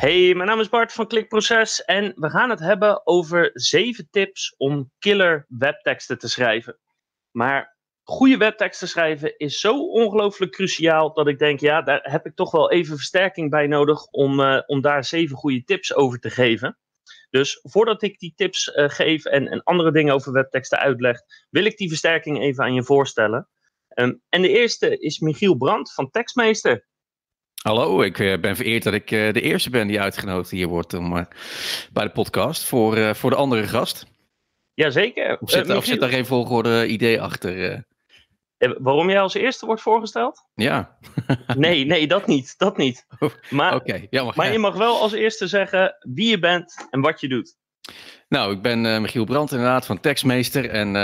Hey, mijn naam is Bart van Klikproces en we gaan het hebben over zeven tips om killer webteksten te schrijven. Maar goede webteksten schrijven is zo ongelooflijk cruciaal dat ik denk, ja, daar heb ik toch wel even versterking bij nodig om, uh, om daar zeven goede tips over te geven. Dus voordat ik die tips uh, geef en, en andere dingen over webteksten uitleg, wil ik die versterking even aan je voorstellen. Um, en de eerste is Michiel Brandt van Tekstmeester. Hallo, ik uh, ben vereerd dat ik uh, de eerste ben die uitgenodigd hier wordt om, uh, bij de podcast voor, voor de andere gast. Jazeker. Of zit, of zit daar geen volgorde idee achter? waarom jij als eerste wordt voorgesteld? Ja. nee, nee, dat niet. Dat niet. Maar, okay, jammer, maar ja. je mag wel als eerste zeggen wie je bent en wat je doet. Nou, ik ben Michiel Brandt inderdaad van Tekstmeester en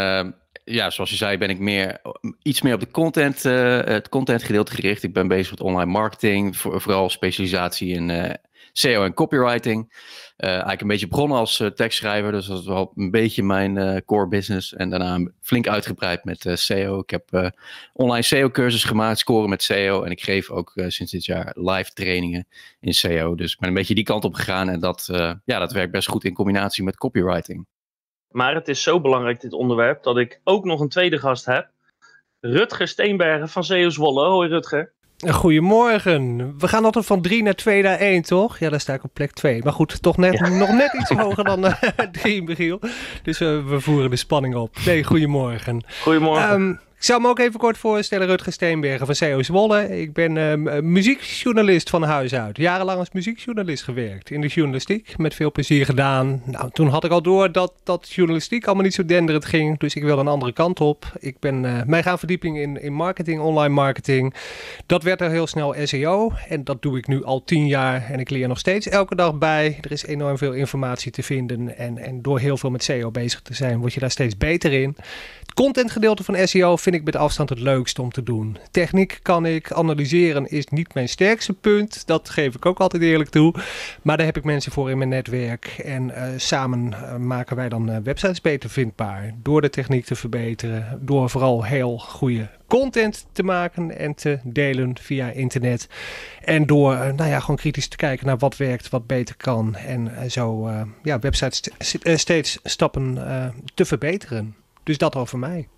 ja, zoals je zei, ben ik meer, iets meer op de content, uh, het contentgedeelte gericht. Ik ben bezig met online marketing, voor, vooral specialisatie in uh, SEO en copywriting. Uh, eigenlijk een beetje begonnen als tekstschrijver, dus dat is wel een beetje mijn core business. En daarna flink uitgebreid met SEO. Ik heb online SEO-cursus gemaakt, scoren met SEO. En ik geef ook sinds dit jaar live trainingen in SEO. Dus ik ben een beetje die kant op gegaan en dat, ja, dat werkt best goed in combinatie met copywriting. Maar het is zo belangrijk, dit onderwerp, dat ik ook nog een tweede gast heb. Rutger Steenbergen van SEO Zwolle. Hoi Rutger. Goedemorgen. We gaan altijd van 3 naar 2 naar 1, toch? Ja, daar sta ik op plek 2. Maar goed, toch net, ja. nog net iets hoger dan 3, uh, Michiel. Dus uh, we voeren de spanning op. Nee, goedemorgen. Goedemorgen. Um, zal me ook even kort voorstellen, Rutger Steenbergen van SEO Zwolle. Ik ben uh, muziekjournalist van huis uit. Jarenlang als muziekjournalist gewerkt in de journalistiek. Met veel plezier gedaan. Nou, toen had ik al door dat, dat journalistiek allemaal niet zo denderend ging. Dus ik wilde een andere kant op. Ik ben uh, mij gaan verdieping in, in marketing, online marketing. Dat werd er heel snel SEO. En dat doe ik nu al tien jaar. En ik leer nog steeds elke dag bij. Er is enorm veel informatie te vinden. En, en door heel veel met SEO bezig te zijn, word je daar steeds beter in. Het contentgedeelte van SEO vind ik met afstand het leukste om te doen. Techniek kan ik, analyseren is niet mijn sterkste punt. Dat geef ik ook altijd eerlijk toe. Maar daar heb ik mensen voor in mijn netwerk. En uh, samen uh, maken wij dan uh, websites beter vindbaar. Door de techniek te verbeteren. Door vooral heel goede content te maken en te delen via internet. En door nou ja, gewoon kritisch te kijken naar wat werkt, wat beter kan. En zo ja, websites st steeds stappen te verbeteren. Dus dat over mij.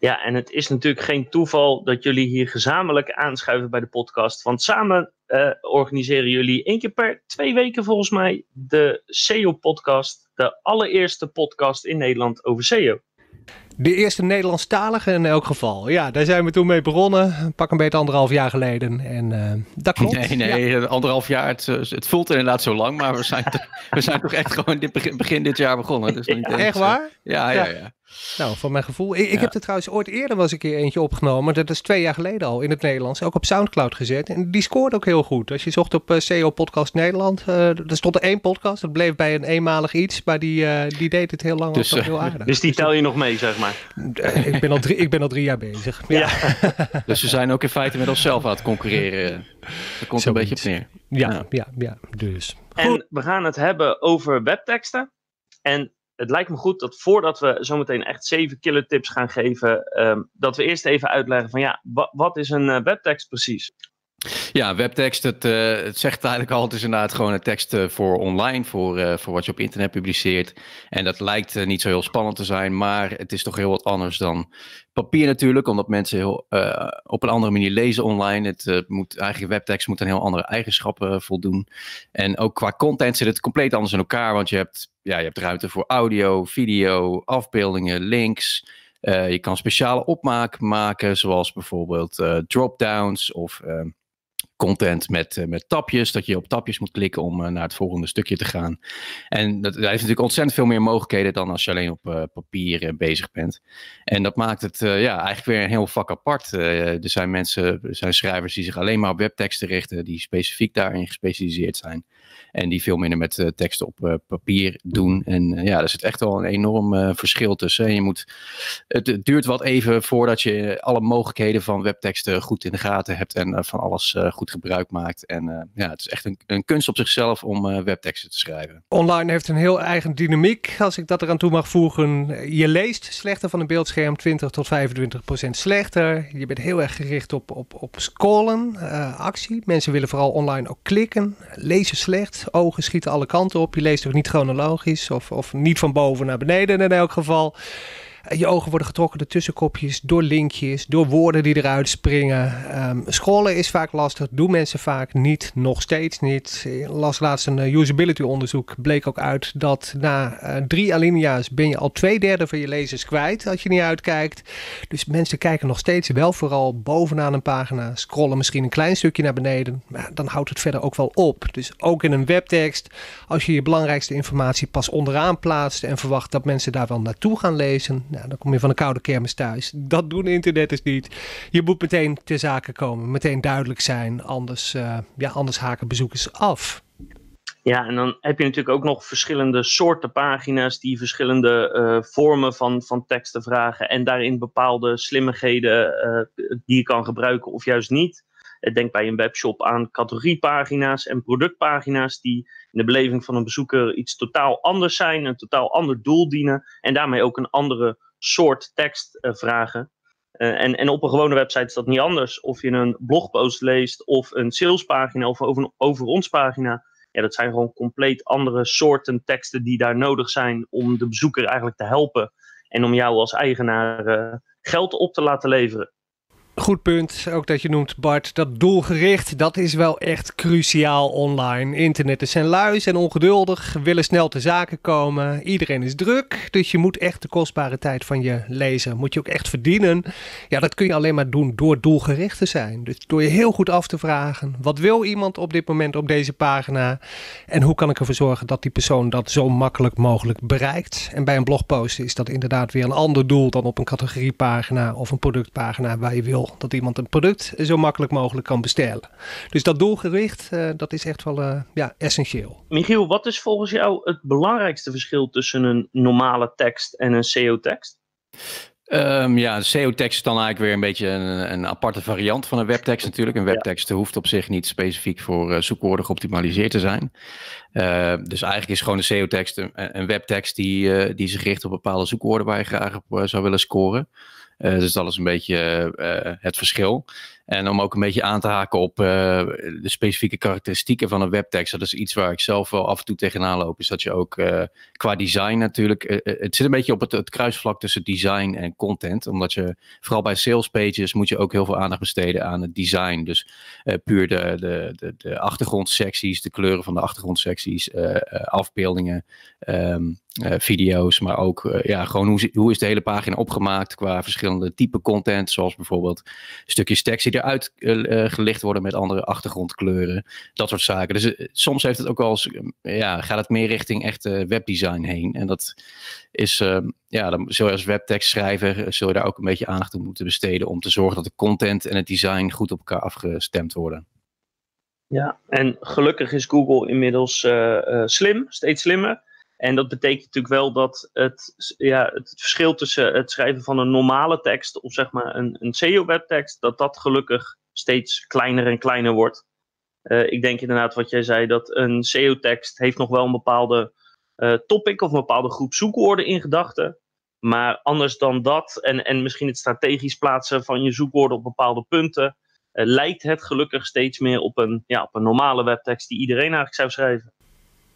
Ja, en het is natuurlijk geen toeval dat jullie hier gezamenlijk aanschuiven bij de podcast. Want samen uh, organiseren jullie één keer per twee weken volgens mij de SEO-podcast. De allereerste podcast in Nederland over SEO. De eerste Nederlandstalige in elk geval. Ja, daar zijn we toen mee begonnen. Pak een beetje anderhalf jaar geleden. En uh, dat klopt. Nee, nee, ja. anderhalf jaar. Het, het, voelt inderdaad zo lang. Maar we zijn, toch, we zijn toch echt gewoon dit begin, begin dit jaar begonnen. Dus ja, niet echt waar? Ja, ja, ja. ja. Nou, van mijn gevoel. Ik, ik heb er trouwens ooit eerder was een keer eentje opgenomen. Dat is twee jaar geleden al in het Nederlands. Ook op Soundcloud gezet. En die scoorde ook heel goed. Als je zocht op uh, SEO Podcast Nederland. Uh, er stond er één podcast. Dat bleef bij een eenmalig iets. Maar die, uh, die deed het heel lang. Dus, heel aardig. dus die tel je nog mee, zeg maar. ik, ben al drie, ik ben al drie jaar bezig. Ja. ja. dus we zijn ook in feite met onszelf aan het concurreren. Dat komt Zo een beetje op neer. Ja, ja, ja. ja dus. En goed. we gaan het hebben over webteksten. En het lijkt me goed dat voordat we zometeen echt zeven killer tips gaan geven, um, dat we eerst even uitleggen van ja, wat is een uh, webtekst precies? Ja, webtekst, het, uh, het zegt eigenlijk al, het is inderdaad gewoon een tekst uh, voor online, voor, uh, voor wat je op internet publiceert. En dat lijkt niet zo heel spannend te zijn, maar het is toch heel wat anders dan papier natuurlijk, omdat mensen heel, op een andere manier lezen online. Het moet, eigenlijk webtekst moet een heel andere eigenschappen voldoen. En ook qua content zit het compleet anders in elkaar, want je hebt, ja, je hebt ruimte voor audio, video, afbeeldingen, links. Je kan speciale opmaak maken, zoals bijvoorbeeld uh, drop-downs of uh, content met, met tapjes, dat je op tapjes moet klikken om naar het volgende stukje te gaan. En dat, heeft natuurlijk ontzettend veel meer mogelijkheden dan als je alleen op papier bezig bent. En dat maakt het ja, eigenlijk weer een heel vak apart. er zijn mensen, er zijn schrijvers die zich alleen maar op webteksten richten, die specifiek daarin gespecialiseerd zijn. En die veel minder met uh, teksten op uh, papier doen. En uh, ja, daar zit echt wel een enorm verschil tussen. Je moet, het, het, duurt wat even voordat je alle mogelijkheden van webteksten goed in de gaten hebt. En van alles goed gebruik maakt. En ja, het is echt een, een kunst op zichzelf om webteksten te schrijven. Online heeft een heel eigen dynamiek, als ik dat eraan toe mag voegen. Je leest slechter van een beeldscherm, 20 tot 25 procent slechter. Je bent heel erg gericht op, op, op scrollen, actie. Mensen willen vooral online ook klikken, lezen slecht. Ogen schieten alle kanten op. Je leest ook niet chronologisch of, of niet van boven naar beneden in elk geval. Je ogen worden getrokken door tussenkopjes, door linkjes, door woorden die eruit springen. Um, scrollen is vaak lastig, doen mensen vaak niet, nog steeds niet. Las laatst een eh, usability onderzoek, bleek ook uit dat na uh, drie alinea's ben je al twee derde van je lezers kwijt als je niet uitkijkt. Dus mensen kijken nog steeds wel vooral bovenaan een pagina, scrollen misschien een klein stukje naar beneden, maar dan houdt het verder ook wel op. Dus ook in een webtekst, als je je belangrijkste informatie pas onderaan plaatst en verwacht dat mensen daar wel naartoe gaan lezen, nou, dan kom je van een koude kermis thuis. Dat doen interneters niet. Je moet meteen ter zake komen, meteen duidelijk zijn, anders, uh, ja, anders haken bezoekers af. Ja, en dan heb je natuurlijk ook nog verschillende soorten pagina's die verschillende uh, vormen van, van teksten vragen en daarin bepaalde slimmigheden uh, die je kan gebruiken of juist niet. Denk bij een webshop aan categoriepagina's en productpagina's die in de beleving van een bezoeker iets totaal anders zijn, een totaal ander doel dienen en daarmee ook een andere soort tekst uh, vragen. Uh, en, en op een gewone website is dat niet anders. Of je een blogpost leest of een salespagina of over, over ons pagina. Ja, dat zijn gewoon compleet andere soorten teksten die daar nodig zijn om de bezoeker eigenlijk te helpen. En om jou als eigenaar uh, geld op te laten leveren. Goed punt, ook dat je noemt Bart, dat doelgericht, dat is wel echt cruciaal online. Internet zijn lui en ongeduldig, willen snel te zaken komen, iedereen is druk, dus je moet echt de kostbare tijd van je lezer, moet je ook echt verdienen. Ja, dat kun je alleen maar doen door doelgericht te zijn. Dus door je heel goed af te vragen, wat wil iemand op dit moment op deze pagina en hoe kan ik ervoor zorgen dat die persoon dat zo makkelijk mogelijk bereikt. En bij een blogpost is dat inderdaad weer een ander doel dan op een categoriepagina of een productpagina waar je wil dat iemand een product zo makkelijk mogelijk kan bestellen. Dus dat doelgericht, uh, dat is echt wel uh, ja, essentieel. Michiel, wat is volgens jou het belangrijkste verschil tussen een normale tekst en een SEO-tekst? Um, ja, de SEO-tekst is dan eigenlijk weer een beetje een, een, aparte variant van een webtekst natuurlijk. Een webtekst ja. hoeft op zich niet specifiek voor uh, zoekwoorden geoptimaliseerd te zijn. Uh, dus eigenlijk is gewoon een SEO-tekst een, een, webtekst die, uh, die zich richt op bepaalde zoekwoorden waar je graag op zou willen scoren. Uh, dus dat is een beetje uh, het verschil. En om ook een beetje aan te haken op uh, de specifieke karakteristieken van een webtekst. Dat is iets waar ik zelf wel af en toe tegenaan loop. Is dat je ook qua design natuurlijk. het zit een beetje op het, kruisvlak tussen design en content. Omdat je vooral bij sales pages moet je ook heel veel aandacht besteden aan het design. Dus puur de, de, de, achtergrondsecties, de kleuren van de achtergrondsecties, afbeeldingen. Uh, video's, maar ook ja, gewoon hoe, hoe is de hele pagina opgemaakt qua verschillende type content, zoals bijvoorbeeld stukjes tekst uh, gelicht worden met andere achtergrondkleuren, dat soort zaken. Dus soms heeft het ook wel eens, ja, gaat het meer richting echt webdesign heen. En dat is, ehm, ja, dan zul je als webtekstschrijver, zul je daar ook een beetje aandacht aan moeten besteden om te zorgen dat de content en het design goed op elkaar afgestemd worden. Ja, en gelukkig is Google inmiddels slim, steeds slimmer. En dat betekent natuurlijk wel dat het, ja, het verschil tussen het schrijven van een normale tekst of zeg maar een, een SEO-webtekst, dat dat gelukkig steeds kleiner en kleiner wordt. Uh, ik denk inderdaad wat jij zei, dat een SEO-tekst heeft nog wel een bepaalde uh, topic of een bepaalde groep zoekwoorden in gedachten. Maar anders dan dat, en, en misschien het strategisch plaatsen van je zoekwoorden op bepaalde punten, uh, lijkt het gelukkig steeds meer op een, ja, op een normale webtekst die iedereen eigenlijk zou schrijven.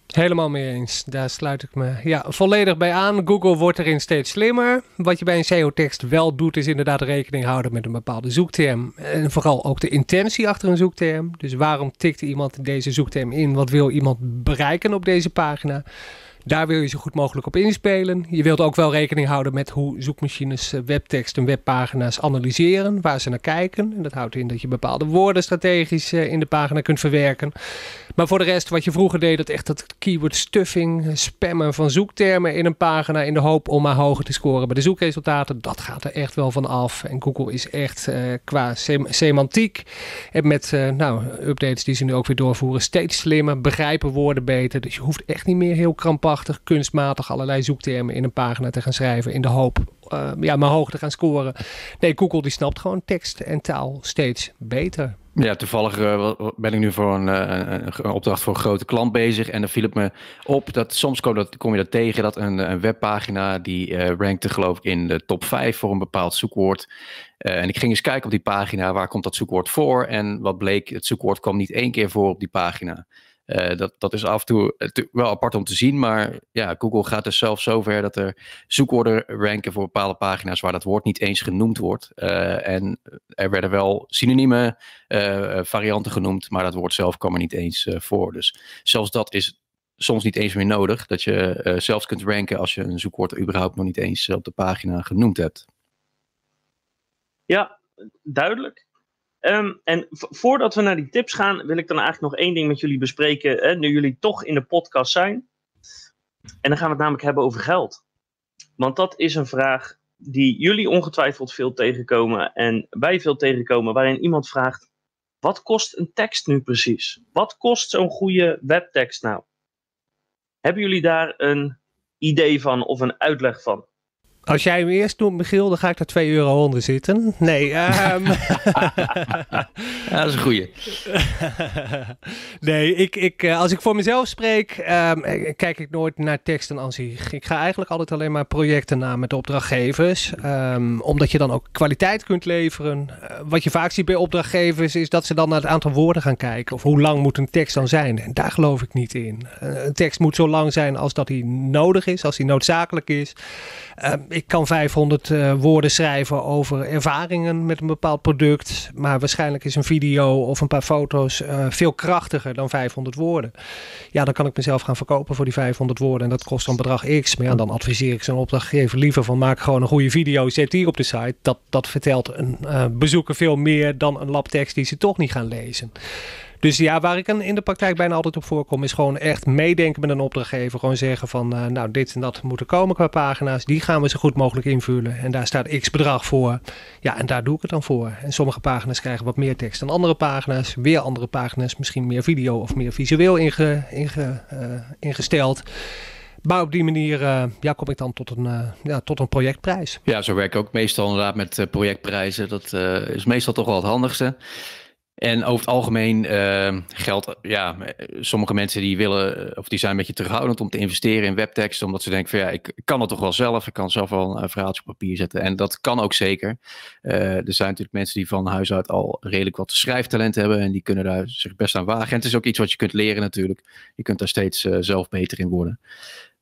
Helemaal mee eens. Daar sluit ik me ja, volledig bij aan. Google wordt erin steeds slimmer. Wat je bij een SEO-tekst wel doet, is inderdaad rekening houden met een bepaalde zoekterm. En vooral ook de intentie achter een zoekterm. Dus waarom tikt iemand deze zoekterm in? Wat wil iemand bereiken op deze pagina? Daar wil je zo goed mogelijk op inspelen. Je wilt ook wel rekening houden met hoe zoekmachines eh, webtekst en webpagina's analyseren, waar ze naar kijken. En dat houdt in dat je bepaalde woorden strategisch eh, in de pagina kunt verwerken. Maar voor de rest, wat je vroeger deed, dat echt dat keyword stuffing, spammen van zoektermen in een pagina in de hoop om maar hoger te scoren bij de zoekresultaten, dat gaat er echt wel van af. En Google is echt uh, qua sem semantiek en met uh, nou, updates die ze nu ook weer doorvoeren, steeds slimmer, begrijpen woorden beter. Dus je hoeft echt niet meer heel krampachtig, kunstmatig allerlei zoektermen in een pagina te gaan schrijven in de hoop uh, ja, maar hoog te gaan scoren. Nee, Google die snapt gewoon tekst en taal steeds beter. Ja, toevallig uh, ben ik nu voor een, uh, een, opdracht voor een grote klant bezig. En dan viel het me op dat soms kom, dat, kom je dat tegen dat een, een webpagina die uh, rankte geloof ik in de top 5 voor een bepaald zoekwoord. en ik ging eens kijken op die pagina, waar komt dat zoekwoord voor? En wat bleek, het zoekwoord kwam niet één keer voor op die pagina. Uh, dat, dat is af en toe wel apart om te zien, maar ja, Google gaat dus zelf zover dat er zoekwoorden ranken voor bepaalde pagina's waar dat woord niet eens genoemd wordt. Uh, en er werden wel synonieme varianten genoemd, maar dat woord zelf kwam er niet eens voor. Dus zelfs dat is soms niet eens meer nodig, dat je zelfs kunt ranken als je een zoekwoord überhaupt nog niet eens op de pagina genoemd hebt. Ja, duidelijk. Ehm, en voordat we naar die tips gaan, wil ik dan eigenlijk nog één ding met jullie bespreken. Hè, nu jullie toch in de podcast zijn. En dan gaan we het namelijk hebben over geld. Want dat is een vraag die jullie ongetwijfeld veel tegenkomen en wij veel tegenkomen, waarin iemand vraagt: wat kost een tekst nu precies? Wat kost zo'n goede webtekst nou? Hebben jullie daar een idee van of een uitleg van? Als jij hem eerst doet, Michiel, dan ga ik daar 2 euro onder zitten. Nee, um... ja, dat is een goeie. nee, ik, ik, eh, als ik voor mezelf spreek, um, kijk ik nooit naar teksten aan zich. Ik ga eigenlijk altijd alleen maar projecten na met opdrachtgevers. Um, omdat je dan ook kwaliteit kunt leveren. Uh, wat je vaak ziet bij opdrachtgevers is dat ze dan naar het aantal woorden gaan kijken. Of hoe lang moet een tekst dan zijn. En daar geloof ik niet in. Uh, een tekst moet zo lang zijn als dat hij nodig is, als hij noodzakelijk is. Ik kan 500 uh, woorden schrijven over ervaringen met een bepaald product. Maar waarschijnlijk is een video of een paar foto's uh, veel krachtiger dan 500 woorden. Ja, dan kan ik mezelf gaan verkopen voor die 500 woorden. En dat kost dan bedrag X. Maar dan adviseer ik zo'n opdrachtgever liever van maak gewoon een goede video. Zet die op de site. Dat, dat vertelt een uh, bezoeker veel meer dan een labtekst die ze toch niet gaan lezen. Dus ja, waar ik in de praktijk bijna altijd op voorkom, is gewoon echt meedenken met een opdrachtgever. Gewoon zeggen van, uh, nou, dit en dat moet er komen qua pagina's. Die gaan we zo goed mogelijk invullen. En daar staat x bedrag voor. Ja, en daar doe ik het dan voor. En sommige pagina's krijgen wat meer tekst dan andere pagina's. Weer andere pagina's, misschien meer video of meer visueel uh, ingesteld. Maar op die manier uh, ja, kom ik dan tot een, ja, tot een projectprijs. Ja, zo werk ik ook meestal inderdaad met projectprijzen. Dat is meestal toch wel het handigste. En over het algemeen uh, geldt, ja, sommige mensen die willen, of die zijn een beetje terughoudend om te investeren in webtekst, omdat ze denken van ja, ik, kan het toch wel zelf, ik kan zelf wel een verhaaltje op papier zetten. En dat kan ook zeker. Uh, er zijn natuurlijk mensen die van huis uit al redelijk wat schrijftalent hebben en die kunnen daar zich best aan wagen. En het is ook iets wat je kunt leren natuurlijk. Je kunt daar steeds uh, zelf beter in worden.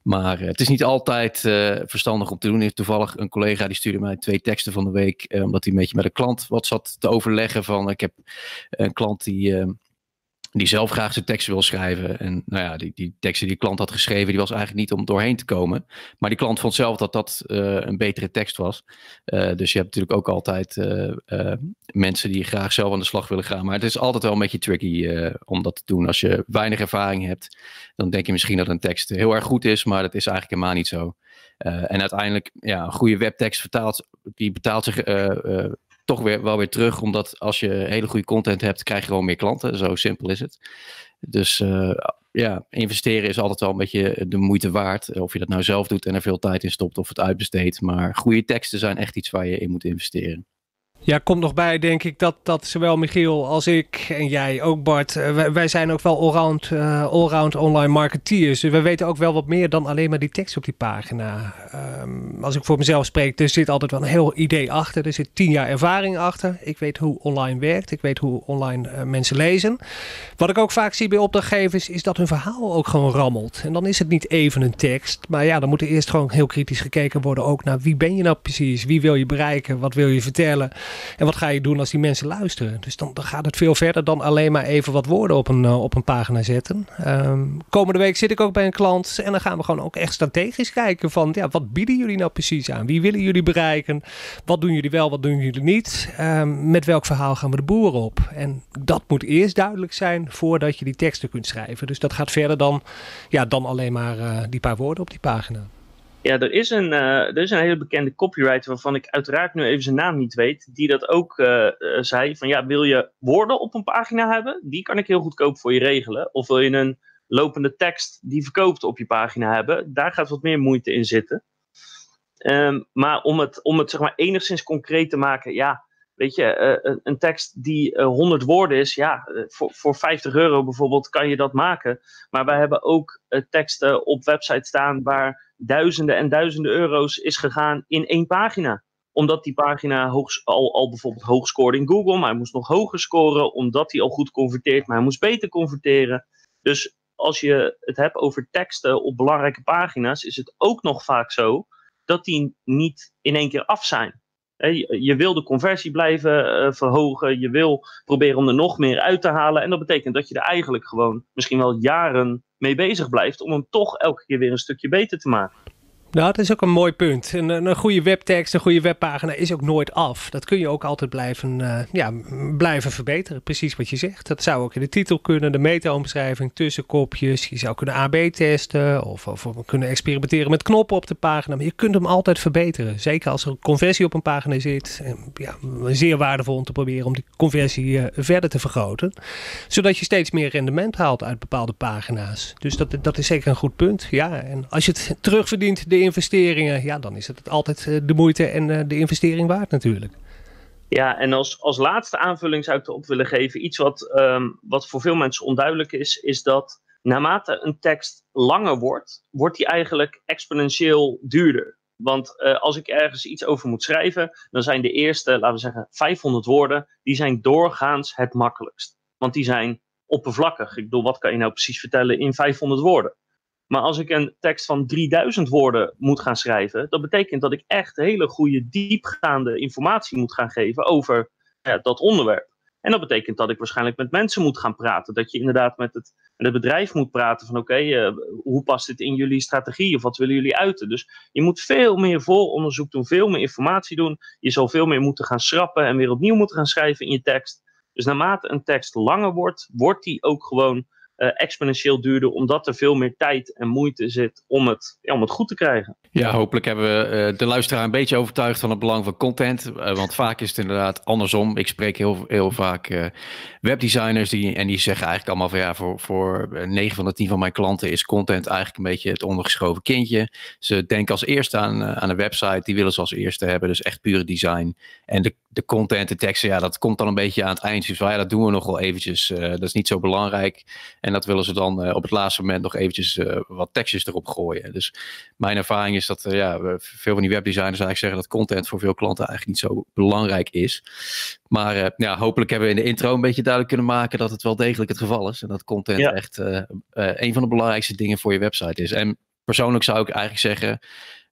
Maar uh, het is niet altijd uh, verstandig om te doen. Toevallig een collega die stuurde mij twee teksten van de week. Uh, omdat hij een beetje met een klant wat zat te overleggen. Van ik heb een klant die die zelf graag zijn tekst wil schrijven. En nou ja, die, die teksten die de klant had geschreven, die was eigenlijk niet om doorheen te komen. Maar die klant vond zelf dat dat uh, een betere tekst was. Uh, dus je hebt natuurlijk ook altijd uh, mensen die graag zelf aan de slag willen gaan. Maar het is altijd wel een beetje tricky om dat te doen. Als je weinig ervaring hebt, dan denk je misschien dat een tekst heel erg goed is, maar dat is eigenlijk helemaal niet zo. en uiteindelijk, ja, een goede webtekst vertaalt, die betaalt zich toch weer, wel weer terug. Omdat als je hele goede content hebt, krijg je gewoon meer klanten. Zo simpel is het. Dus uh, ja, investeren is altijd wel een beetje de moeite waard. Of je dat nou zelf doet en er veel tijd in stopt of het uitbesteedt. Maar goede teksten zijn echt iets waar je in moet investeren. Ja, komt nog bij, denk ik, dat, dat zowel Michiel als ik en jij, ook Bart, uh, wij, zijn ook wel allround, uh, allround online marketeers. Dus we weten ook wel wat meer dan alleen maar die tekst op die pagina. Um, als ik voor mezelf spreek, er zit altijd wel een heel idee achter. Er zit tien jaar ervaring achter. Ik weet hoe online werkt. Ik weet hoe online uh, mensen lezen. Wat ik ook vaak zie bij opdrachtgevers, is dat hun verhaal ook gewoon rammelt. En dan is het niet even een tekst. Maar ja, dan moet er eerst gewoon heel kritisch gekeken worden ook naar wie ben je nou precies? Wie wil je bereiken? Wat wil je vertellen? En wat ga je doen als die mensen luisteren? Dus dan, gaat het veel verder dan alleen maar even wat woorden op een, uh, op een pagina zetten. Um, komende week zit ik ook bij een klant en dan gaan we gewoon ook echt strategisch kijken van ja, wat bieden jullie nou precies aan? Wie willen jullie bereiken? Wat doen jullie wel, wat doen jullie niet? Um, met welk verhaal gaan we de boeren op? En dat moet eerst duidelijk zijn voordat je die teksten kunt schrijven. Dus dat gaat verder dan, ja, dan alleen maar uh, die paar woorden op die pagina. Ja, er is, een, uh, er is een hele bekende copywriter waarvan ik uiteraard nu even zijn naam niet weet, die dat ook uh, uh, zei van ja, wil je woorden op een pagina hebben? Die kan ik heel goedkoop voor je regelen. Of wil je een lopende tekst die verkoopt op je pagina hebben? Daar gaat wat meer moeite in zitten. Um, maar om het, om het zeg maar enigszins concreet te maken, ja, weet je, een, een, tekst die 100 woorden is, ja, voor, voor 50 euro bijvoorbeeld kan je dat maken. Maar wij hebben ook teksten op websites staan waar duizenden en duizenden euro's is gegaan in één pagina. Omdat die pagina hoog, al, al bijvoorbeeld hoog scoorde in Google, maar hij moest nog hoger scoren, omdat hij al goed converteert, maar hij moest beter converteren. Dus als je het hebt over teksten op belangrijke pagina's, is het ook nog vaak zo dat die niet in één keer af zijn. Je wil de conversie blijven eh, verhogen. Je wil proberen om er nog meer uit te halen. En dat betekent dat je er eigenlijk gewoon misschien wel jaren mee bezig blijft. om hem toch elke keer weer een stukje beter te maken. Nou, dat is ook een mooi punt. Een, een goede webtekst, een goede webpagina is ook nooit af. Dat kun je ook altijd blijven, uh, ja, blijven verbeteren. Precies wat je zegt. Dat zou ook in de titel kunnen, de meta-omschrijving, tussenkopjes. Je zou kunnen AB testen of, of kunnen experimenteren met knoppen op de pagina. Maar je kunt hem altijd verbeteren. Zeker als er een conversie op een pagina zit. Ja, zeer waardevol om te proberen om die conversie uh, verder te vergroten. Zodat je steeds meer rendement haalt uit bepaalde pagina's. Dus dat, dat is zeker een goed punt. Ja, en als je het terugverdient, de investeringen, ja, dan is het altijd eh, de moeite en eh, de investering waard natuurlijk. Ja, en als, als laatste aanvulling zou ik erop willen geven, iets wat, ehm, wat voor veel mensen onduidelijk is, is dat naarmate een tekst langer wordt, wordt die eigenlijk exponentieel duurder. Want uh, als ik ergens iets over moet schrijven, dan zijn de eerste, laten we zeggen, 500 woorden, die zijn doorgaans het makkelijkst. Want die zijn oppervlakkig. Ik bedoel, wat kan je nou precies vertellen in 500 woorden? Maar als ik een tekst van 3000 woorden moet gaan schrijven, dat betekent dat ik echt hele goede, diepgaande informatie moet gaan geven over ja, dat onderwerp. En dat betekent dat ik waarschijnlijk met mensen moet gaan praten. Dat je inderdaad met het, met het bedrijf moet praten van oké, eh, hoe past dit in jullie strategie of wat willen jullie uiten? Dus je moet veel meer vooronderzoek doen, veel meer informatie doen. Je zal veel meer moeten gaan schrappen en weer opnieuw moeten gaan schrijven in je tekst. Dus naarmate een tekst langer wordt, wordt die ook gewoon uh, exponentieel duurder, omdat er veel meer tijd en moeite zit om het, ja, om het goed te krijgen. Ja, hopelijk hebben we uh, de luisteraar een beetje overtuigd van het belang van content. Uh, want vaak is het inderdaad andersom. Ik spreek heel, heel vaak webdesigners die, en die zeggen eigenlijk allemaal van ja, voor, voor 9 van de 10 van mijn klanten is content eigenlijk een beetje het ondergeschoven kindje. Ze denken als eerste aan, aan een website, die willen ze als eerste hebben, dus echt pure design. En de, de content, de teksten, ja, dat komt dan een beetje aan het eind. Dus ja, dat doen we nog wel eventjes. dat is niet zo belangrijk. En dat willen ze dan uh, op het laatste moment nog eventjes uh, wat tekstjes erop gooien. Dus mijn ervaring is dat ja, veel van die webdesigners eigenlijk zeggen dat content voor veel klanten eigenlijk niet zo belangrijk is. Maar ja, hopelijk hebben we in de intro een beetje duidelijk kunnen maken dat het wel degelijk het geval is. En dat content ja. echt een van de belangrijkste dingen voor je website is. En persoonlijk zou ik eigenlijk zeggen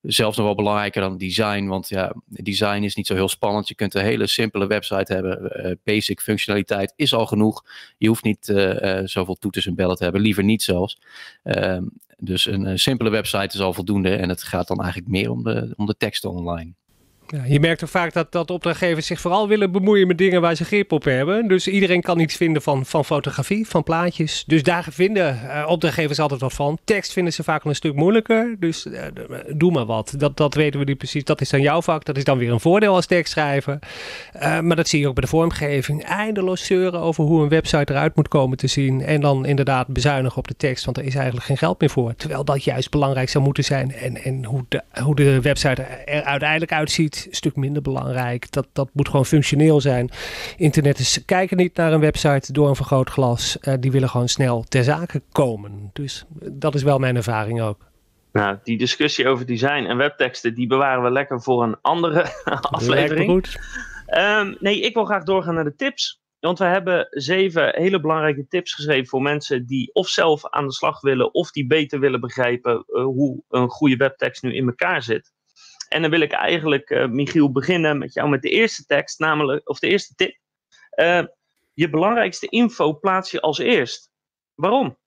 zelfs nog wel belangrijker dan design. Want ja, design is niet zo heel spannend. Je kunt een hele simpele website hebben. Uh, basic functionaliteit is al genoeg. Je hoeft niet uh, uh, zoveel toeters en bellen te hebben. Liever niet zelfs. Ehm, dus een, een, simpele website is al voldoende. En het gaat dan eigenlijk meer om de, om de teksten online. Ja, je merkt ook vaak dat, dat opdrachtgevers zich vooral willen bemoeien met dingen waar ze grip op hebben. Dus iedereen kan iets vinden van, van fotografie, van plaatjes. Dus daar vinden uh, opdrachtgevers altijd wat van. Tekst vinden ze vaak een stuk moeilijker. Dus uh, doe maar wat. Dat, dat weten we niet precies. Dat is dan jouw vak. Dat is dan weer een voordeel als tekstschrijver. Maar dat zie je ook bij de vormgeving. Eindeloos zeuren over hoe een website eruit moet komen te zien. En dan inderdaad bezuinigen op de tekst. Want er is eigenlijk geen geld meer voor. Terwijl dat juist belangrijk zou moeten zijn. En, en hoe, hoe de website er uiteindelijk uitziet een stuk minder belangrijk. Dat, dat moet gewoon functioneel zijn. Internetters kijken niet naar een website door een vergrootglas. Uh, die willen gewoon snel ter zake komen. Dus dat is wel mijn ervaring ook. Nou, die discussie over design en webteksten, die bewaren we lekker voor een andere aflevering. goed. Um, nee, ik wil graag doorgaan naar de tips. Want we hebben zeven hele belangrijke tips geschreven voor mensen die of zelf aan de slag willen, of die beter willen begrijpen uh, hoe een goede webtekst nu in elkaar zit. En dan wil ik eigenlijk, uh, Michiel, beginnen met jou met de eerste tekst, namelijk, of de eerste tip. Uh, je belangrijkste info plaats je als eerst. Waarom?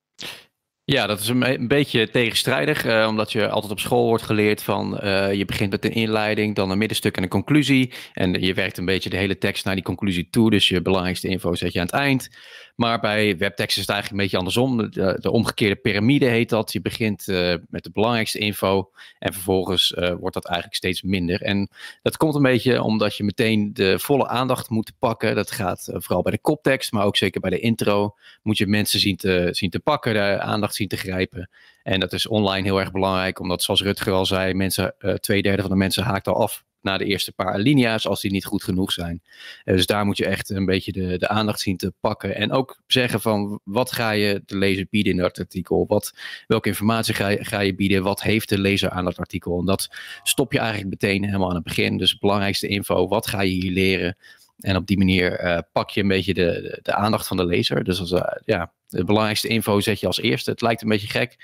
Ja, dat is een, beetje tegenstrijdig, uh, omdat je altijd op school wordt geleerd van je begint met een inleiding, dan een middenstuk en een conclusie. En je werkt een beetje de hele tekst naar die conclusie toe, dus je belangrijkste info zet je aan het eind. Maar bij webtekst is het eigenlijk een beetje andersom. De, de omgekeerde piramide heet dat. Je begint uh, met de belangrijkste info en vervolgens uh, wordt dat eigenlijk steeds minder. En dat komt een beetje omdat je meteen de volle aandacht moet pakken. Dat gaat uh, vooral bij de koptekst, maar ook zeker bij de intro. Moet je mensen zien te, zien te pakken, de aandacht zien te grijpen. En dat is online heel erg belangrijk, omdat zoals Rutger al zei, mensen, twee derde van de mensen haakt al af na de eerste paar alinea's als die niet goed genoeg zijn. Uh, dus daar moet je echt een beetje de, de aandacht zien te pakken. En ook zeggen van wat ga je de lezer bieden in dat artikel? Wat, welke informatie ga je, ga je bieden? Wat heeft de lezer aan dat artikel? En dat stop je eigenlijk meteen helemaal aan het begin. Dus belangrijkste info, wat ga je hier leren? En op die manier uh, pak je een beetje de, de, aandacht van de lezer. Dus als, uh, ja, De belangrijkste info zet je als eerste. Het lijkt een beetje gek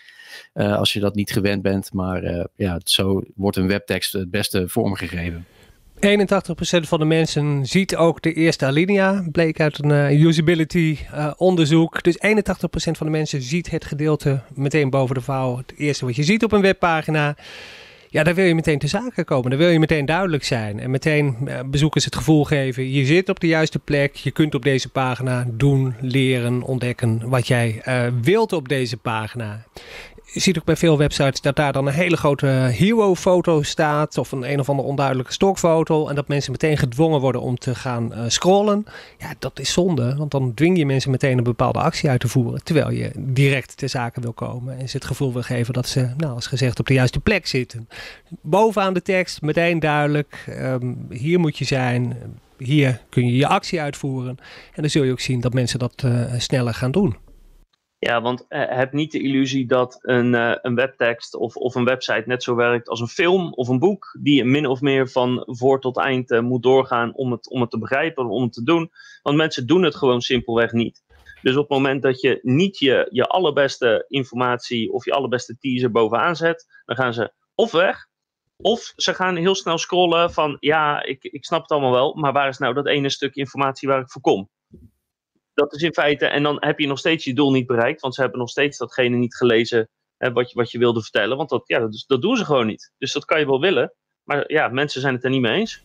als je dat niet gewend bent, maar ja, zo wordt een webtekst het beste vormgegeven. 81% van de mensen ziet ook de eerste alinea, bleek uit een usability onderzoek. Dus 81% van de mensen ziet het gedeelte meteen boven de vouw, het eerste wat je ziet op een webpagina. Ja, daar wil je meteen te zaken komen. Dan wil je meteen duidelijk zijn. En meteen bezoekers het gevoel geven: je zit op de juiste plek. Je kunt op deze pagina doen, leren, ontdekken wat jij wilt op deze pagina je ziet ook bij veel websites dat daar dan een hele grote hero-foto staat. Of een een of andere onduidelijke stokfoto. En dat mensen meteen gedwongen worden om te gaan uh, scrollen. Ja, dat is zonde. Want dan dwing je mensen meteen een bepaalde actie uit te voeren. Terwijl je direct ter zake wil komen. En ze het gevoel wil geven dat ze, nou, als gezegd, op de juiste plek zitten. Bovenaan de tekst meteen duidelijk. Um, hier moet je zijn. Hier kun je je actie uitvoeren. En dan zul je ook zien dat mensen dat uh, sneller gaan doen. Ja, want uh, heb niet de illusie dat een, uh, een webtekst of, of een website net zo werkt als een film of een boek, die min of meer van voor tot eind uh, moet doorgaan om het, om het te begrijpen, om het te doen. Want mensen doen het gewoon simpelweg niet. Dus op het moment dat je niet je, je allerbeste informatie of je allerbeste teaser bovenaan zet, dan gaan ze of weg, of ze gaan heel snel scrollen van ja, ik, ik snap het allemaal wel, maar waar is nou dat ene stuk informatie waar ik voor kom? Dat is in feite, en dan heb je nog steeds je doel niet bereikt, want ze hebben nog steeds datgene niet gelezen hè, wat, je, wat je wilde vertellen. Want dat, ja, dat, dat doen ze gewoon niet. Dus dat kan je wel willen, maar ja, mensen zijn het er niet mee eens.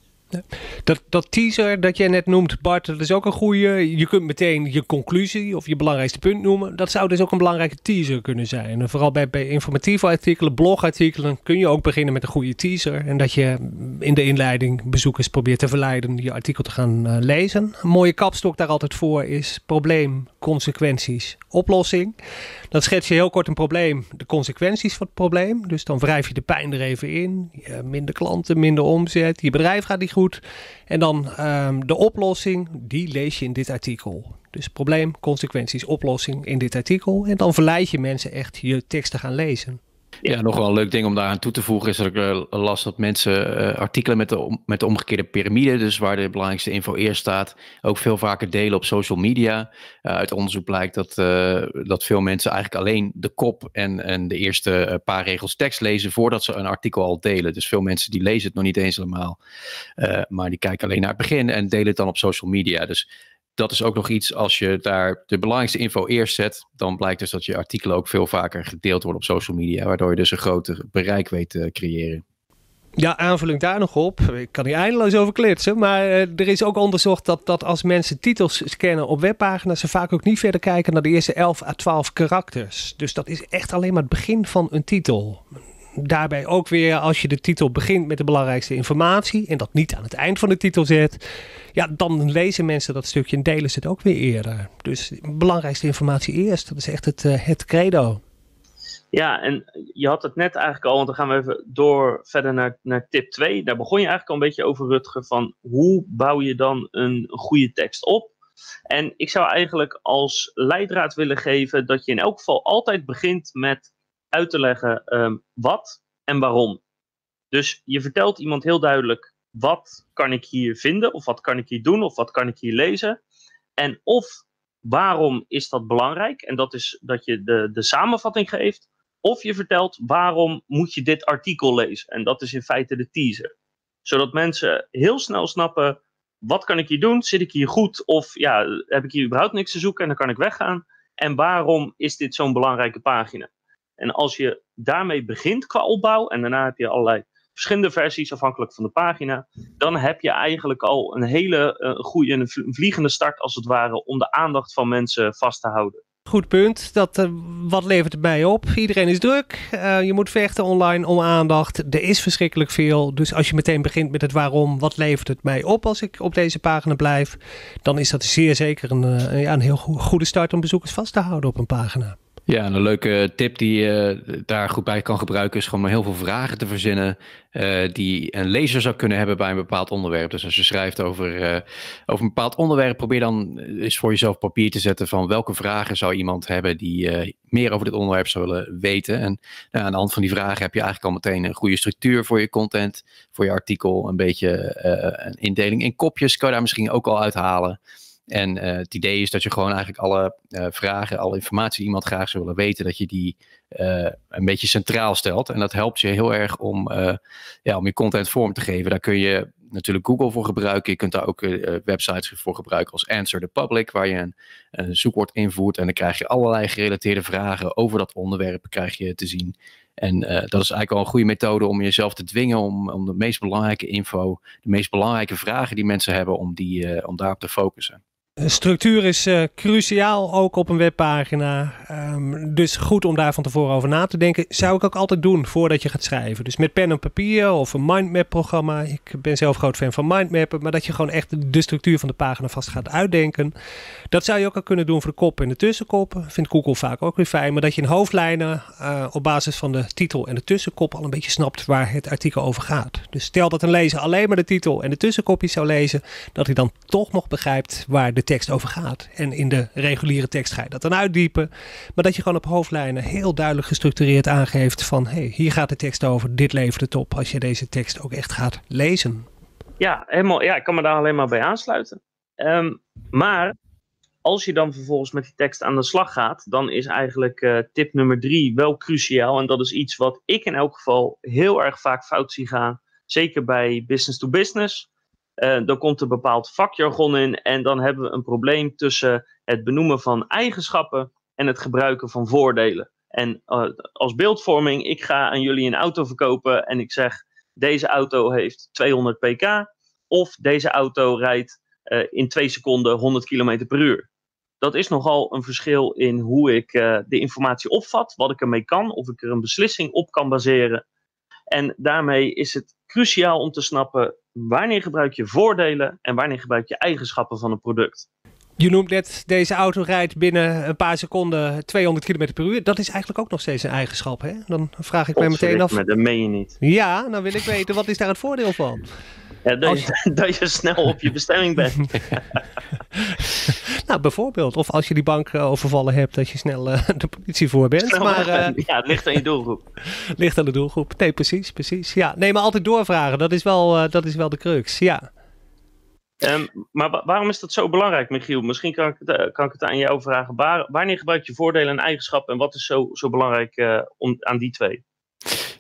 Dat, dat teaser dat jij net noemt, Bart, dat is ook een goede. Je kunt meteen je conclusie of je belangrijkste punt noemen. Dat zou dus ook een belangrijke teaser kunnen zijn. En vooral bij, informatieve artikelen, blogartikelen, kun je ook beginnen met een goede teaser. En dat je in de inleiding bezoekers probeert te verleiden je artikel te gaan uh, lezen. Een mooie kapstok daar altijd voor is probleem, consequenties, oplossing. Dan schets je heel kort een probleem, de consequenties van het probleem. Dus dan wrijf je de pijn er even in. minder klanten, minder omzet. Je bedrijf gaat niet En dan um, de oplossing, die lees je in dit artikel. Dus probleem, consequenties, oplossing in dit artikel. En dan verleid je mensen echt je tekst te gaan lezen. Ja, nog wel een leuk ding om daaraan toe te voegen is dat ik uh, las dat mensen uh, artikelen met de, met de omgekeerde piramide, dus waar de belangrijkste info eerst staat, ook veel vaker delen op social media. Uh, uit onderzoek blijkt dat, dat veel mensen eigenlijk alleen de kop en, en de eerste paar regels tekst lezen voordat ze een artikel al delen. Dus veel mensen die lezen het nog niet eens helemaal, maar die kijken alleen naar het begin en delen het dan op social media. Dus dat is ook nog iets, als je daar de belangrijkste info eerst zet, dan blijkt dus dat je artikelen ook veel vaker gedeeld worden op social media, waardoor je dus een groter bereik weet te creëren. Ja, aanvulling daar nog op. Ik kan hier eindeloos over klitsen. Maar uh, er is ook onderzocht dat, dat als mensen titels scannen op webpagina's, ze vaak ook niet verder kijken naar de eerste 11 à 12 karakters. Dus dat is echt alleen maar het begin van een titel daarbij ook weer, als je de titel begint met de belangrijkste informatie en dat niet aan het eind van de titel zet, ja, dan lezen mensen dat stukje en delen ze het ook weer eerder. Dus belangrijkste informatie eerst, dat is echt het, uh, het credo. Ja, en je had het net eigenlijk al, want dan gaan we even door verder naar, naar tip 2. Daar begon je eigenlijk al een beetje over, Rutger, van hoe bouw je dan een goede tekst op? En ik zou eigenlijk als leidraad willen geven dat je in elk geval altijd begint met uit te leggen um, wat en waarom. Dus je vertelt iemand heel duidelijk wat kan ik hier vinden, of wat kan ik hier doen, of wat kan ik hier lezen. En of waarom is dat belangrijk, en dat is dat je de, de samenvatting geeft. Of je vertelt waarom moet je dit artikel lezen. En dat is in feite de teaser. Zodat mensen heel snel snappen, wat kan ik hier doen? Zit ik hier goed? Of ja, heb ik hier überhaupt niks te zoeken en dan kan ik weggaan? En waarom is dit zo'n belangrijke pagina? En als je daarmee begint qua opbouw, en daarna heb je allerlei verschillende versies afhankelijk van de pagina, dan heb je eigenlijk al een hele uh, goede, een vliegende start als het ware, om de aandacht van mensen vast te houden. Goed punt. Dat, uh, wat levert het mij op? Iedereen is druk. Uh, je moet vechten online om aandacht. Er is verschrikkelijk veel. Dus als je meteen begint met het waarom, wat levert het mij op als ik op deze pagina blijf, dan is dat zeer zeker een, ja, een heel goede start om bezoekers vast te houden op een pagina. Ja, een leuke tip die je daar goed bij kan gebruiken is gewoon maar heel veel vragen te verzinnen uh, die een lezer zou kunnen hebben bij een bepaald onderwerp. Dus als je schrijft over, uh, over een bepaald onderwerp, probeer dan eens voor jezelf papier te zetten van welke vragen zou iemand hebben die meer over dit onderwerp zou willen weten. En nou, aan de hand van die vragen heb je eigenlijk al meteen een goede structuur voor je content, voor je artikel, een beetje een indeling in kopjes kan je daar misschien ook al uithalen. En het idee is dat je gewoon eigenlijk alle vragen, alle informatie die iemand graag zou willen weten, dat je die een beetje centraal stelt. En dat helpt je heel erg om, ja, om je content vorm te geven. Daar kun je natuurlijk Google voor gebruiken. Je kunt daar ook websites voor gebruiken als Answer the Public, waar je een, zoekwoord invoert en dan krijg je allerlei gerelateerde vragen over dat onderwerp krijg je te zien. En dat is eigenlijk al een goede methode om jezelf te dwingen om, om de meest belangrijke info, de meest belangrijke vragen die mensen hebben, om, die, om daarop te focussen. Structuur is uh, cruciaal, ook op een webpagina. Um, dus goed om daar van tevoren over na te denken. Zou ik ook altijd doen voordat je gaat schrijven. Dus met pen en papier of een mindmap-programma. Ik ben zelf groot fan van mindmappen. Maar dat je gewoon echt de structuur van de pagina vast gaat uitdenken. Dat zou je ook al kunnen doen voor de kop en de tussenkoppen. Vindt Google vaak ook weer fijn. Maar dat je in hoofdlijnen uh, op basis van de titel en de tussenkop al een beetje snapt waar het artikel over gaat. Dus stel dat een lezer alleen maar de titel en de tussenkopjes zou lezen. Dat hij dan toch nog begrijpt waar de tekst over gaat. En in de reguliere tekst ga je dat dan uitdiepen. Maar dat je gewoon op hoofdlijnen heel duidelijk gestructureerd aangeeft van hey, hier gaat de tekst over, dit levert het op als je deze tekst ook echt gaat lezen. Ja, helemaal, ja ik kan me daar alleen maar bij aansluiten. Um, maar als je dan vervolgens met die tekst aan de slag gaat, dan is eigenlijk uh, tip nummer drie wel cruciaal. En dat is iets wat ik in elk geval heel erg vaak fout zie gaan. Zeker bij business to business. Uh, dan komt er bepaald vakjargon in en dan hebben we een probleem tussen het benoemen van eigenschappen en het gebruiken van voordelen. En uh, als beeldvorming, ik ga aan jullie een auto verkopen en ik zeg deze auto heeft 200 pk of deze auto rijdt uh, in twee seconden 100 km per uur. Dat is nogal een verschil in hoe ik de informatie opvat, wat ik ermee kan, of ik er een beslissing op kan baseren. En daarmee is het cruciaal om te snappen wanneer gebruik je voordelen en wanneer gebruik je eigenschappen van een product. Je noemt net, deze auto rijdt binnen een paar seconden 200 km per uur. Dat is eigenlijk ook nog steeds een eigenschap, hè? Dan vraag ik mij meteen af... Dat meen je niet. Ja, dan wil ik weten, wat is daar het voordeel van? Ja, dat, je, dat je snel op je bestemming bent. nou, bijvoorbeeld. Of als je die bank uh, overvallen hebt, dat je snel uh, de politie voor bent. Snel maar, uh, ja, het ligt aan je doelgroep. ligt aan de doelgroep. Nee, precies, precies. Ja, nee, maar altijd doorvragen. Dat is wel, dat is wel de crux, ja. Um, maar wa waarom is dat zo belangrijk, Michiel? Misschien kan ik, het, kan ik het aan jou vragen. Waar, wanneer gebruik je voordelen en eigenschappen en wat is zo, zo belangrijk om, aan die twee?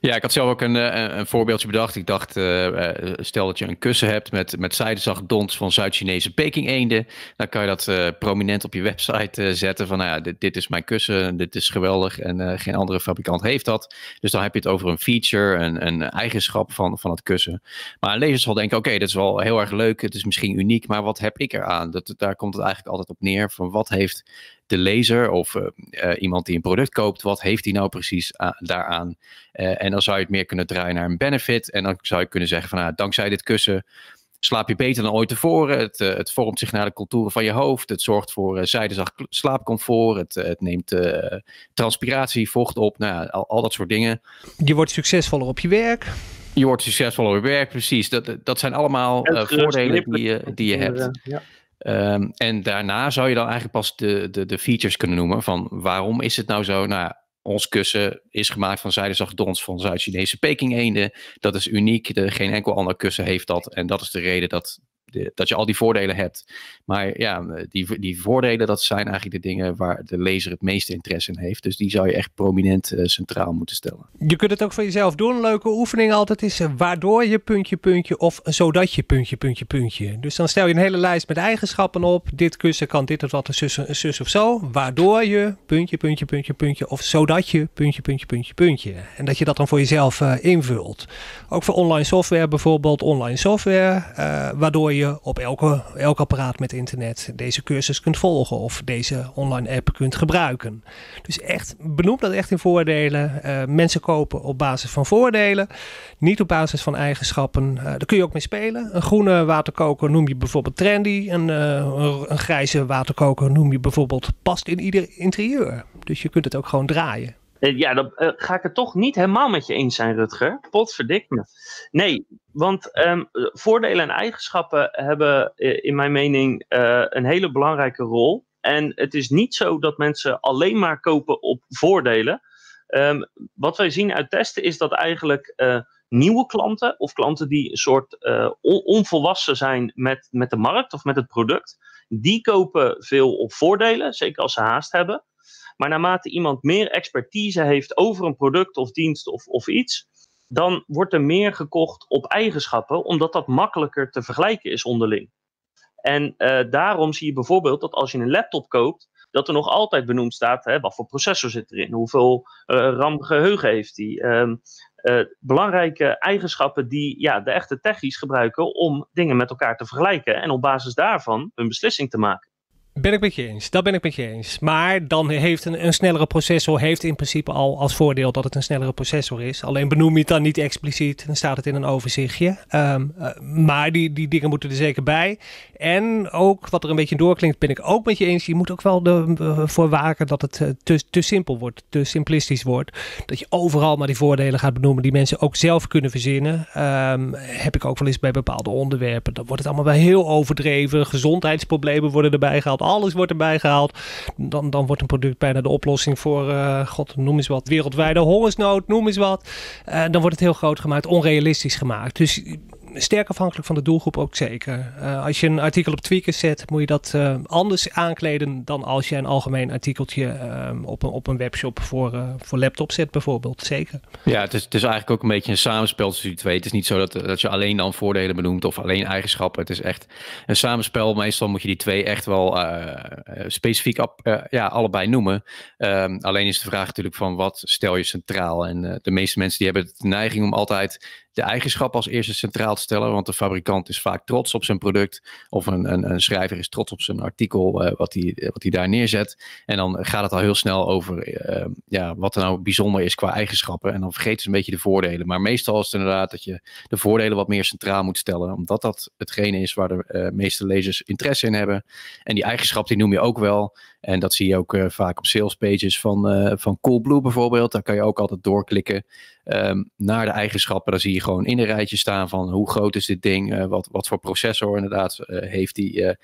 Ja, ik had zelf ook een, een, een voorbeeldje bedacht. Ik dacht, uh, stel dat je een kussen hebt met, met dons van Zuid-Chinese Peking eenden. Dan kan je dat prominent op je website zetten van, nou ja, dit, dit, is mijn kussen, dit is geweldig en geen andere fabrikant heeft dat. Dus dan heb je het over een feature, een, een eigenschap van, van het kussen. Maar een lezer zal denken, oké, dit is wel heel erg leuk, het is misschien uniek, maar wat heb ik eraan? Dat, daar komt het eigenlijk altijd op neer van wat heeft de lezer of uh, uh, iemand die een product koopt, wat heeft hij nou precies daaraan? Uh, en dan zou je het meer kunnen draaien naar een benefit. En dan zou je kunnen zeggen van, nou, dankzij dit kussen slaap je beter dan ooit tevoren. Het, het vormt zich naar de contouren van je hoofd. Het zorgt voor zijdezacht slaapcomfort. Het, het neemt transpiratie, vocht op. Nou, al, al dat soort dingen. Je wordt succesvoller op je werk. Je wordt succesvoller op je werk, precies. Dat, dat zijn allemaal voordelen die je, die je hebt. Ja. Um, en daarna zou je dan eigenlijk pas de, de, de features kunnen noemen van waarom is het nou zo? Nou, ons kussen is gemaakt van zijdezacht dons van Zuid-Chinese Peking eenden. Dat is uniek. Geen enkel ander kussen heeft dat. En dat is de reden dat dat je al die voordelen hebt. Maar ja, die, die voordelen, dat zijn eigenlijk de dingen waar de lezer het meeste interesse in heeft. Dus die zou je echt prominent uh, centraal moeten stellen. Je kunt het ook voor jezelf doen. Leuke oefening altijd is uh, waardoor je puntje, puntje of zodat je puntje, puntje, puntje. Dus dan stel je een hele lijst met eigenschappen op. Dit kussen kan dit of wat, een zus, of zo. Waardoor je puntje, puntje, puntje, puntje of zodat je puntje, puntje, puntje, puntje. En dat je dat dan voor jezelf uh, invult. Ook voor online software bijvoorbeeld. Online software, waardoor je op elke, elk apparaat met internet deze cursus kunt volgen of deze online app kunt gebruiken. Dus echt, benoem dat echt in voordelen. Uh, mensen kopen op basis van voordelen, niet op basis van eigenschappen. Uh, daar kun je ook mee spelen. Een groene waterkoker noem je bijvoorbeeld trendy. Een, uh, een grijze waterkoker noem je bijvoorbeeld past in ieder interieur. Dus je kunt het ook gewoon draaien. Ja, dan uh, ga ik het toch niet helemaal met je eens zijn, Rutger. Potverdik me. Nee, want um, voordelen en eigenschappen hebben uh, in mijn mening een hele belangrijke rol. En het is niet zo dat mensen alleen maar kopen op voordelen. Um, wat wij zien uit testen is dat eigenlijk nieuwe klanten of klanten die een soort on onvolwassen zijn met, met de markt of met het product, die kopen veel op voordelen, zeker als ze haast hebben. Maar naarmate iemand meer expertise heeft over een product of dienst of, of iets, dan wordt er meer gekocht op eigenschappen, omdat dat makkelijker te vergelijken is onderling. En uh, daarom zie je bijvoorbeeld dat als je een laptop koopt, dat er nog altijd benoemd staat hè, wat voor processor zit erin, hoeveel uh, RAM geheugen heeft die. Um, uh, belangrijke eigenschappen die ja, de echte techies gebruiken om dingen met elkaar te vergelijken en op basis daarvan een beslissing te maken. Ben ik met je eens. Dat ben ik met je eens. Maar dan heeft een, een snellere processor heeft in principe al als voordeel dat het een snellere processor is. Alleen benoem je het dan niet expliciet. Dan staat het in een overzichtje. Um, uh, maar die, die dingen moeten er zeker bij. En ook wat er een beetje doorklinkt, ben ik ook met je eens. Je moet ook wel ervoor uh, waken dat het uh, te, te simpel wordt, te simplistisch wordt. Dat je overal maar die voordelen gaat benoemen die mensen ook zelf kunnen verzinnen. Um, heb ik ook wel eens bij bepaalde onderwerpen. Dan wordt het allemaal wel heel overdreven. Gezondheidsproblemen worden erbij gehaald alles wordt erbij gehaald. Dan, dan wordt een product bijna de oplossing voor, uh, god, noem eens wat, wereldwijde hongersnood, noem eens wat. Uh, dan wordt het heel groot gemaakt, onrealistisch gemaakt. Dus sterk afhankelijk van de doelgroep ook zeker. Uh, als je een artikel op Tweakers zet, moet je dat uh, anders aankleden dan als je een algemeen artikeltje uh, op, een, op een webshop voor, voor laptop zet bijvoorbeeld. Zeker. Ja, het is, eigenlijk ook een beetje een samenspel tussen die twee. Het is niet zo dat, dat je alleen dan voordelen benoemt of alleen eigenschappen. Het is echt een samenspel. Meestal moet je die twee echt wel specifiek op, ja, allebei noemen. Um, alleen is de vraag natuurlijk van wat stel je centraal. En de meeste mensen die hebben de neiging om altijd de eigenschap als eerste centraal te stellen. Want de fabrikant is vaak trots op zijn product. Of een, een, een schrijver is trots op zijn artikel uh, wat hij wat hij daar neerzet. En dan gaat het al heel snel over uh, ja, wat er nou bijzonder is qua eigenschappen. En dan vergeet ze een beetje de voordelen. Maar meestal is het inderdaad dat je de voordelen wat meer centraal moet stellen. Omdat dat hetgene is waar de meeste lezers interesse in hebben. En die eigenschap die noem je ook wel. En dat zie je ook vaak op sales pages van, van Coolblue bijvoorbeeld. Daar kan je ook altijd doorklikken. Um, naar de eigenschappen. Dan zie je gewoon in een rijtje staan van hoe groot is dit ding, uh, wat, wat voor processor inderdaad heeft die.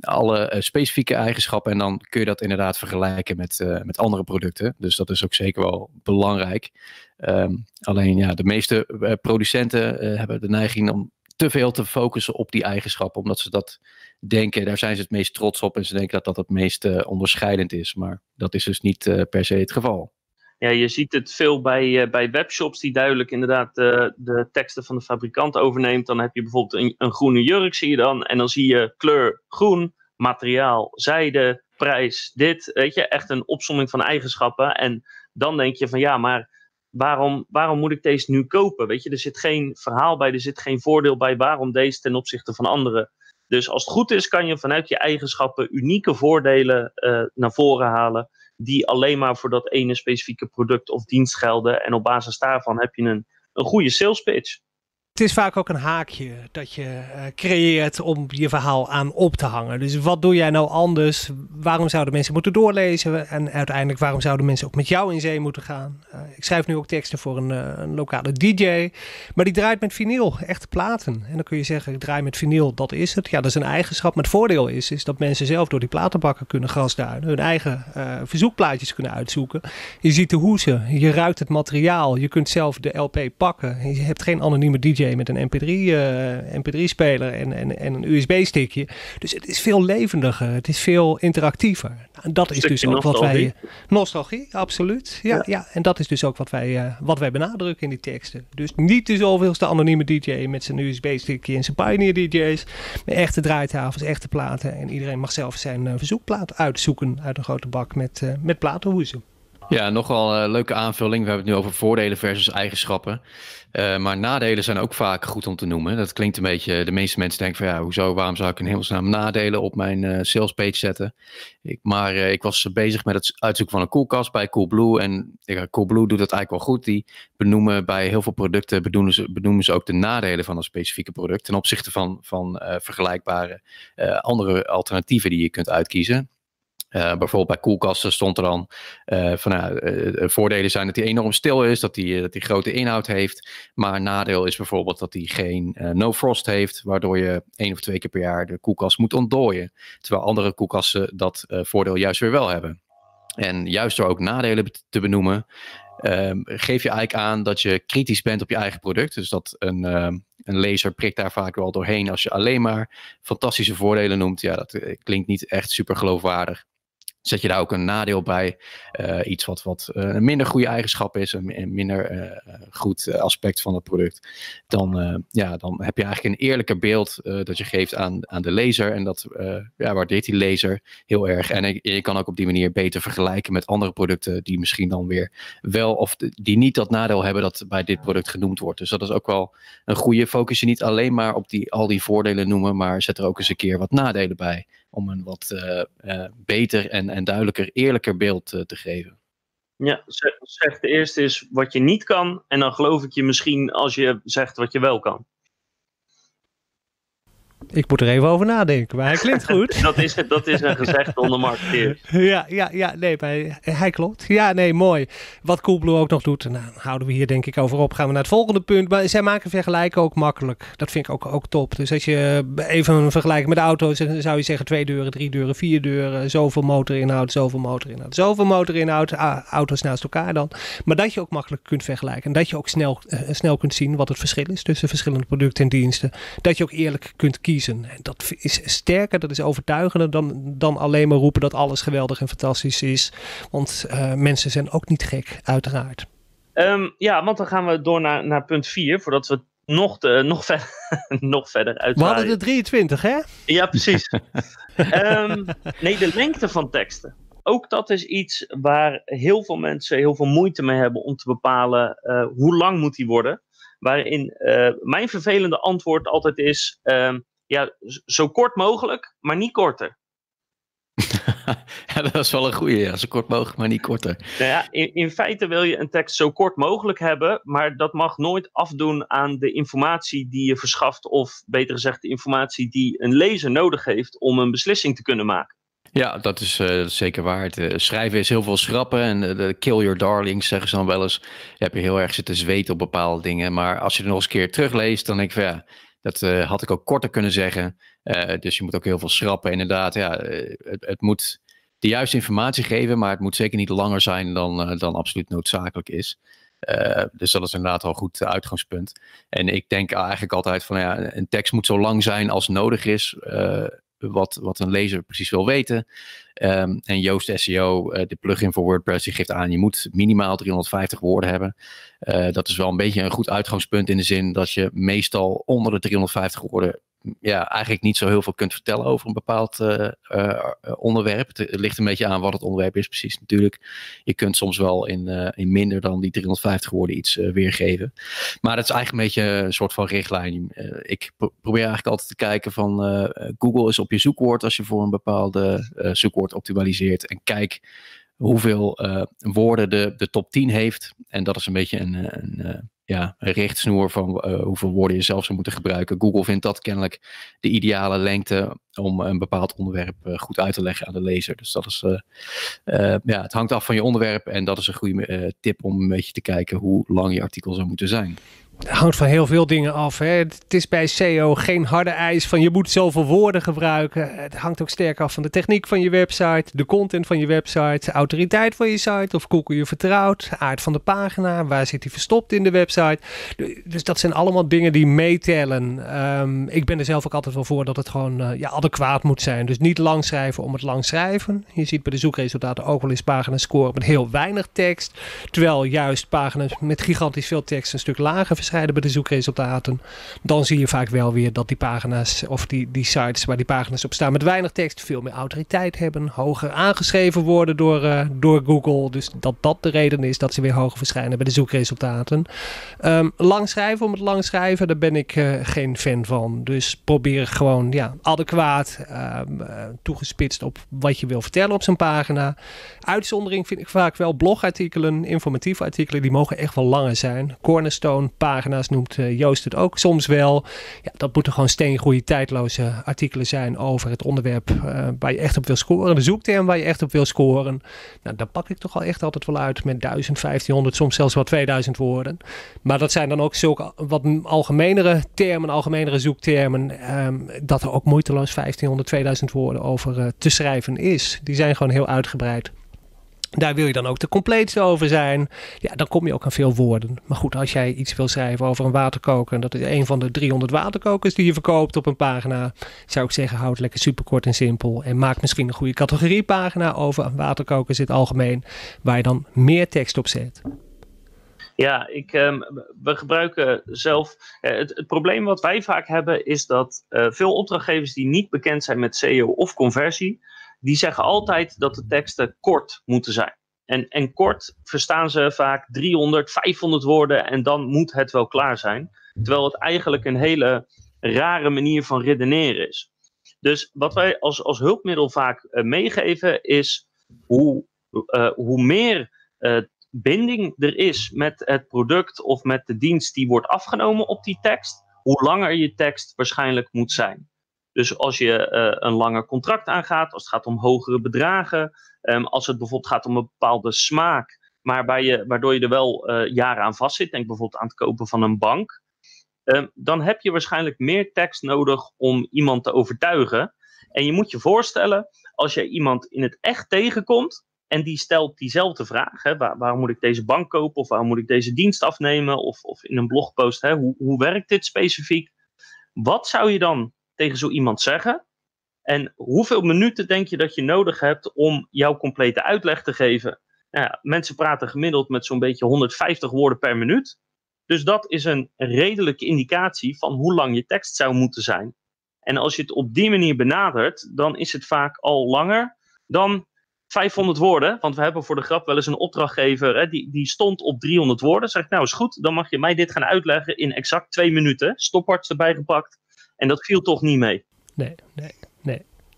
Alle specifieke eigenschappen en dan kun je dat inderdaad vergelijken met, met andere producten. Dus dat is ook zeker wel belangrijk. Um, alleen ja, de meeste producenten hebben de neiging om te veel te focussen op die eigenschappen, omdat ze dat denken, daar zijn ze het meest trots op en ze denken dat dat het meest onderscheidend is. Maar dat is dus niet per se het geval ja, je ziet het veel bij, uh, bij webshops die duidelijk inderdaad de teksten van de fabrikant overneemt. Dan heb je bijvoorbeeld een, een, groene jurk, zie je dan. En dan zie je kleur groen, materiaal zijde, prijs dit. Weet je, echt een opsomming van eigenschappen. En dan denk je van ja, maar waarom, waarom moet ik deze nu kopen? Weet je, er zit geen verhaal bij, er zit geen voordeel bij waarom deze ten opzichte van anderen. Dus als het goed is, kan je vanuit je eigenschappen unieke voordelen uh, naar voren halen die alleen maar voor dat ene specifieke product of dienst gelden. En op basis daarvan heb je een, een goede sales pitch. Het is vaak ook een haakje dat je uh, creëert om je verhaal aan op te hangen. Dus wat doe jij nou anders? Waarom zouden mensen moeten doorlezen? En uiteindelijk, waarom zouden mensen ook met jou in zee moeten gaan? Uh, ik schrijf nu ook teksten voor een, uh, een, lokale DJ. Maar die draait met vinyl, echte platen. En dan kun je zeggen, ik draai met vinyl, dat is het. Ja, dat is een eigenschap. Maar het voordeel is, is dat mensen zelf door die platenbakken kunnen grasduinen. Hun eigen verzoekplaatjes kunnen uitzoeken. Je ziet de hoezen, je ruikt het materiaal. Je kunt zelf de LP pakken. Je hebt geen anonieme DJ met een MP3, uh, MP3-speler en, en, en een USB-stickje. Dus het is veel levendiger, het is veel interactiever. Nou, en dat is dus ook wat wij. Nostalgie, absoluut. Ja, ja, ja. en dat is dus ook wat wij, uh, wat wij benadrukken in die teksten. Dus niet de zoveelste anonieme DJ met zijn USB-stickje en zijn Pioneer DJ's. Maar echte draaitafels, echte platen. En iedereen mag zelf zijn uh, verzoekplaat uitzoeken uit een grote bak met, met platenhoezen. Ja, nogal een leuke aanvulling. We hebben het nu over voordelen versus eigenschappen. Uh, maar nadelen zijn ook vaak goed om te noemen. Dat klinkt een beetje, de meeste mensen denken van ja, hoezo, waarom zou ik in hemelsnaam nadelen op mijn uh, sales page zetten? Ik, maar uh, ik was bezig met het uitzoeken van een koelkast bij Coolblue. En Coolblue doet dat eigenlijk wel goed. Die benoemen bij heel veel producten, benoemen ze, benoemen ze ook de nadelen van een specifieke product. Ten opzichte van, van vergelijkbare andere alternatieven die je kunt uitkiezen. Uh, bijvoorbeeld bij koelkasten stond er dan uh, van uh, voordelen zijn dat hij enorm stil is, dat hij, dat grote inhoud heeft. Maar nadeel is bijvoorbeeld dat hij geen no frost heeft, waardoor je één of twee keer per jaar de koelkast moet ontdooien. Terwijl andere koelkasten dat voordeel juist weer wel hebben. En juist door ook nadelen te benoemen, ehm, geef je eigenlijk aan dat je kritisch bent op je eigen product. Dus dat een, ehm, een lezer prikt daar vaak wel doorheen als je alleen maar fantastische voordelen noemt. Ja, dat klinkt niet echt super geloofwaardig. Zet je daar ook een nadeel bij, uh, iets wat, wat uh, een minder goede eigenschap is, een, minder uh, goed aspect van het product, dan, ja, dan heb je eigenlijk een eerlijker beeld dat je geeft aan, aan de lezer. En dat ja, waardeert die lezer heel erg. En je kan ook op die manier beter vergelijken met andere producten die misschien dan weer wel, of die niet dat nadeel hebben dat bij dit product genoemd wordt. Dus dat is ook wel een goede. Focus je niet alleen maar op die, al die voordelen noemen, maar zet er ook eens een keer wat nadelen bij om een wat uh, uh, beter en, en duidelijker, eerlijker beeld uh, te geven. Ja, zeg de eerste is wat je niet kan en dan geloof ik je misschien als je zegt wat je wel kan. Ik moet er even over nadenken, maar hij klinkt goed. dat, is, dat is een gezegd onder marketeers. Ja, ja, ja, nee, maar hij klopt. Ja, nee, mooi. Wat Coolblue ook nog doet, nou, houden we hier denk ik over op. Gaan we naar het volgende punt. Maar zij maken vergelijken ook makkelijk. Dat vind ik ook, ook top. Dus als je even een vergelijking met de auto's, dan zou je zeggen twee deuren, drie deuren, vier deuren, zoveel motorinhoud, zoveel motorinhoud, zoveel motorinhoud, auto's naast elkaar dan. Maar dat je ook makkelijk kunt vergelijken. En dat je ook snel, uh, snel kunt zien wat het verschil is tussen verschillende producten en diensten. Dat je ook eerlijk kunt kiezen kiezen. En dat is sterker, dat is overtuigender dan, dan alleen maar roepen dat alles geweldig en fantastisch is. Want uh, mensen zijn ook niet gek, uiteraard. Um, ja, want dan gaan we door naar, naar punt 4, voordat we nog, de, nog, ver, nog verder uit. We hadden de 23, hè? Ja, precies. um, nee, de lengte van teksten. Ook dat is iets waar heel veel mensen heel veel moeite mee hebben om te bepalen uh, hoe lang moet die worden. Waarin uh, mijn vervelende antwoord altijd is: uh, ja, zo kort mogelijk, maar niet korter. ja, dat is wel een goede. Ja. Zo kort mogelijk, maar niet korter. Nou ja, in, in, feite wil je een tekst zo kort mogelijk hebben, maar dat mag nooit afdoen aan de informatie die je verschaft, of beter gezegd, de informatie die een lezer nodig heeft om een beslissing te kunnen maken. Ja, dat is, uh, dat is zeker waar. Het, uh, schrijven is heel veel schrappen en uh, de kill your darlings zeggen ze dan wel eens. Je hebt je heel erg zitten zweten op bepaalde dingen, maar als je er nog eens een keer terugleest, dan denk ik van ja, dat uh, had ik ook korter kunnen zeggen. Uh, dus je moet ook heel veel schrappen. Inderdaad, ja, uh, het, het, moet de juiste informatie geven, maar het moet zeker niet langer zijn dan, dan absoluut noodzakelijk is. dus dat is inderdaad wel een goed uitgangspunt. En ik denk eigenlijk altijd van ja, een tekst moet zo lang zijn als nodig is wat, wat een lezer precies wil weten. Um, en Yoast SEO, uh, de plugin voor WordPress, die geeft aan, je moet minimaal 350 woorden hebben. Uh, dat is wel een beetje een goed uitgangspunt in de zin dat je meestal onder de 350 woorden ja, eigenlijk niet zo heel veel kunt vertellen over een bepaald uh, uh, onderwerp. Het, ligt een beetje aan wat het onderwerp is precies natuurlijk. Je kunt soms wel in, in minder dan die 350 woorden iets weergeven. Maar dat is eigenlijk een beetje een soort van richtlijn. ik pro probeer eigenlijk altijd te kijken van Google is op je zoekwoord als je voor een bepaalde zoekwoord optimaliseert. En kijk hoeveel woorden de, de top 10 heeft. En dat is een beetje een, een ja, een richtsnoer van uh, hoeveel woorden je zelf zou moeten gebruiken. Google vindt dat kennelijk de ideale lengte om een bepaald onderwerp uh, goed uit te leggen aan de lezer. Dus dat is, uh, ja, het hangt af van je onderwerp en dat is een goede tip om een beetje te kijken hoe lang je artikel zou moeten zijn. Hangt van heel veel dingen af. Hè. Het is bij SEO geen harde eis van je moet zoveel woorden gebruiken. Het hangt ook sterk af van de techniek van je website, de content van je website, de autoriteit van je site, of Google je vertrouwt, aard van de pagina, waar zit die verstopt in de website. Dus dat zijn allemaal dingen die meetellen. Um, ik ben er zelf ook altijd wel voor dat het gewoon uh, ja, adequaat moet zijn. Dus niet lang schrijven om het lang schrijven. Je ziet bij de zoekresultaten ook wel eens pagina's scoren met heel weinig tekst. Terwijl juist pagina's met gigantisch veel tekst een stuk lager bij de zoekresultaten. Dan zie je vaak wel weer dat die pagina's of die, die sites waar die pagina's op staan met weinig tekst veel meer autoriteit hebben. Hoger aangeschreven worden door, uh, door Google. Dus dat dat de reden is dat ze weer hoger verschijnen bij de zoekresultaten. Um, lang schrijven om het lang schrijven, daar ben ik uh, geen fan van. Dus probeer gewoon ja, adequaat uh, toegespitst op wat je wil vertellen op zo'n pagina. Uitzondering vind ik vaak wel blogartikelen, informatieve artikelen, die mogen echt wel langer zijn. Cornerstone pagina's noemt uh, Joost het ook soms wel. Ja, dat moeten gewoon steengoede tijdloze artikelen zijn over het onderwerp uh, waar je echt op wil scoren. De zoekterm waar je echt op wil scoren. Nou, daar pak ik toch al echt altijd wel uit met 1000, 1500, soms zelfs wel 2000 woorden. Maar dat zijn dan ook zulke wat algemenere termen, algemenere zoektermen, um, dat er ook moeiteloos 1500, 2000 woorden over uh, te schrijven is. Die zijn gewoon heel uitgebreid. Daar wil je dan ook de compleetste over zijn. Ja, dan kom je ook aan veel woorden. Maar goed, als jij iets wil schrijven over een waterkoker. En dat is een van de 300 waterkokers die je verkoopt op een pagina. Zou ik zeggen, houd het lekker super kort en simpel. En maak misschien een goede categoriepagina over waterkokers in het algemeen. Waar je dan meer tekst op zet. Ja, ik, um, we gebruiken zelf. Uh, het, probleem wat wij vaak hebben is dat uh, veel opdrachtgevers die niet bekend zijn met SEO of conversie die zeggen altijd dat de teksten kort moeten zijn. En, en kort verstaan ze vaak 300, 500 woorden en dan moet het wel klaar zijn. Terwijl het eigenlijk een hele rare manier van redeneren is. Dus wat wij als, als hulpmiddel vaak uh, meegeven is hoe, uh, hoe meer uh, binding er is met het product of met de dienst die wordt afgenomen op die tekst, hoe langer je tekst waarschijnlijk moet zijn. Dus als je uh, een langer contract aangaat, als het gaat om hogere bedragen, um, als het bijvoorbeeld gaat om een bepaalde smaak, maar je, waardoor je er wel uh, jaren aan vastzit, denk bijvoorbeeld aan het kopen van een bank, um, dan heb je waarschijnlijk meer tekst nodig om iemand te overtuigen. En je moet je voorstellen, als je iemand in het echt tegenkomt en die stelt diezelfde vraag, hè, waar, waarom moet ik deze bank kopen of waarom moet ik deze dienst afnemen of, of in een blogpost, hè, hoe, hoe werkt dit specifiek? Wat zou je dan tegen zo iemand zeggen? En hoeveel minuten denk je dat je nodig hebt om jouw complete uitleg te geven? Nou mensen praten gemiddeld met zo'n beetje 150 woorden per minuut. Dus dat is een redelijke indicatie van hoe lang je tekst zou moeten zijn. En als je het op die manier benadert, dan is het vaak al langer dan 500 woorden. Want we hebben voor de grap wel eens een opdrachtgever, hè, die, die stond op 300 woorden. Zeg ik, nou is goed, dan mag je mij dit gaan uitleggen in exact twee minuten. Stopwarts erbij gepakt. En dat viel toch niet mee. Nee, nee,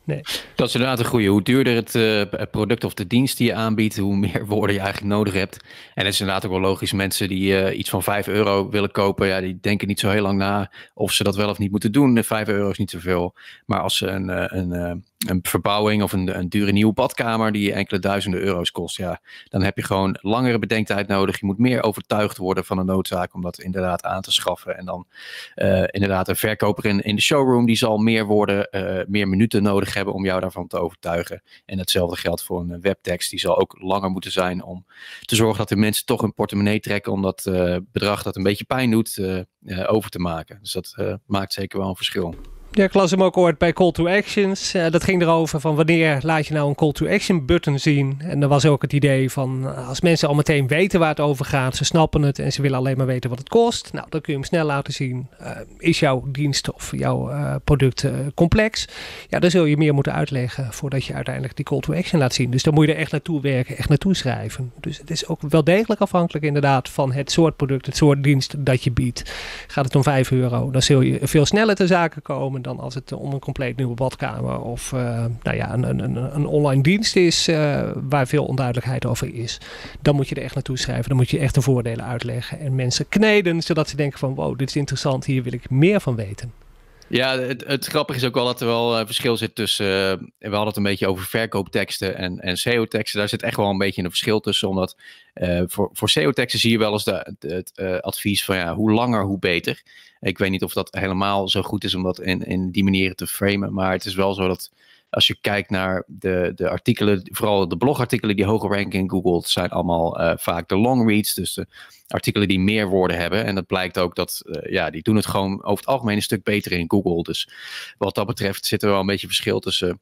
nee. Dat is inderdaad een goede. Hoe duurder het uh, product of de dienst die je aanbiedt, hoe meer woorden je eigenlijk nodig hebt. En het is inderdaad ook wel logisch. Mensen die uh, iets van 5 euro willen kopen, ja, die denken niet zo heel lang na of ze dat wel of niet moeten doen. 5 euro is niet zoveel. Maar als ze een, uh, een, een verbouwing of een, een dure nieuwe badkamer die enkele duizenden euro's kost, ja, dan heb je gewoon langere bedenktijd nodig. Je moet meer overtuigd worden van de noodzaak om dat inderdaad aan te schaffen. En dan inderdaad een verkoper in, in de showroom, die zal meer woorden, meer minuten nodig hebben om jou daarvan te overtuigen. En hetzelfde geldt voor een webtekst. Die zal ook langer moeten zijn om te zorgen dat de mensen toch een portemonnee trekken om dat uh, bedrag dat een beetje pijn doet uh, over te maken. Dus dat maakt zeker wel een verschil. Ja, ik las hem ook ooit bij Call to Actions. Uh, dat ging erover van wanneer laat je nou een Call to Action button zien. En er was ook het idee van eh, als mensen al meteen weten waar het over gaat, ze snappen het en ze willen alleen maar weten wat het kost. Nou, dan kun je hem snel laten zien. Uh, is jouw dienst of jouw product complex? Ja, dan zul je meer moeten uitleggen voordat je uiteindelijk die Call to Action laat zien. Dus dan moet je er echt naartoe werken, echt naartoe schrijven. Dus het is ook wel degelijk afhankelijk inderdaad van het soort product, het soort dienst dat je biedt. Gaat het om 5 euro, dan zul je veel sneller te zaken komen dan als het om een compleet nieuwe badkamer of uh, nou ja, een, een, een online dienst is uh, waar veel onduidelijkheid over is. Dan moet je er echt naartoe schrijven. Dan moet je echt de voordelen uitleggen en mensen kneden zodat ze denken van wow, dit is interessant, hier wil ik meer van weten. Ja, het, het grappige is ook wel dat er wel een verschil zit tussen. Uh, we hadden het een beetje over verkoopteksten en, en SEO-teksten. Daar zit echt wel een beetje een verschil tussen. Omdat uh, voor, voor SEO-teksten zie je wel eens de, het advies van ja, hoe langer, hoe beter. Ik weet niet of dat helemaal zo goed is om dat in, in die manier te framen. Maar het is wel zo dat als je kijkt naar de, de artikelen, vooral de blogartikelen die hoger ranken in Google, zijn allemaal uh, vaak de long reads. Dus de artikelen die meer woorden hebben. En dat blijkt ook dat, uh, ja, die doen het gewoon over het algemeen een stuk beter in Google. Dus wat dat betreft zit er wel een beetje verschil tussen